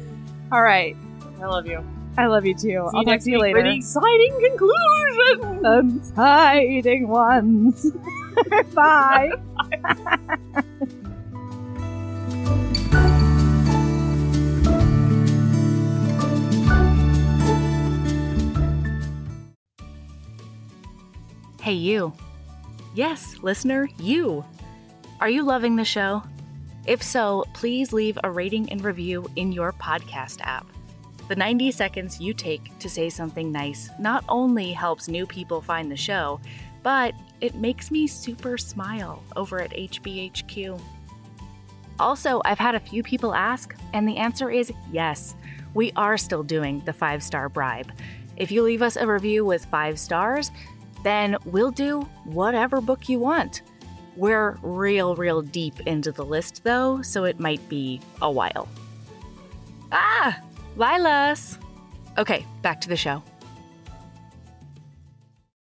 All right. I love you. I love you too. See I'll you talk to you week for later. the exciting conclusion. Untidy ones. Bye. Hey, you. Yes, listener, you. Are you loving the show? If so, please leave a rating and review in your podcast app. The 90 seconds you take to say something nice not only helps new people find the show, but it makes me super smile over at HBHQ. Also, I've had a few people ask, and the answer is yes. We are still doing the five star bribe. If you leave us a review with five stars, then we'll do whatever book you want. We're real, real deep into the list though, so it might be a while. Ah, Lilas. Okay, back to the show.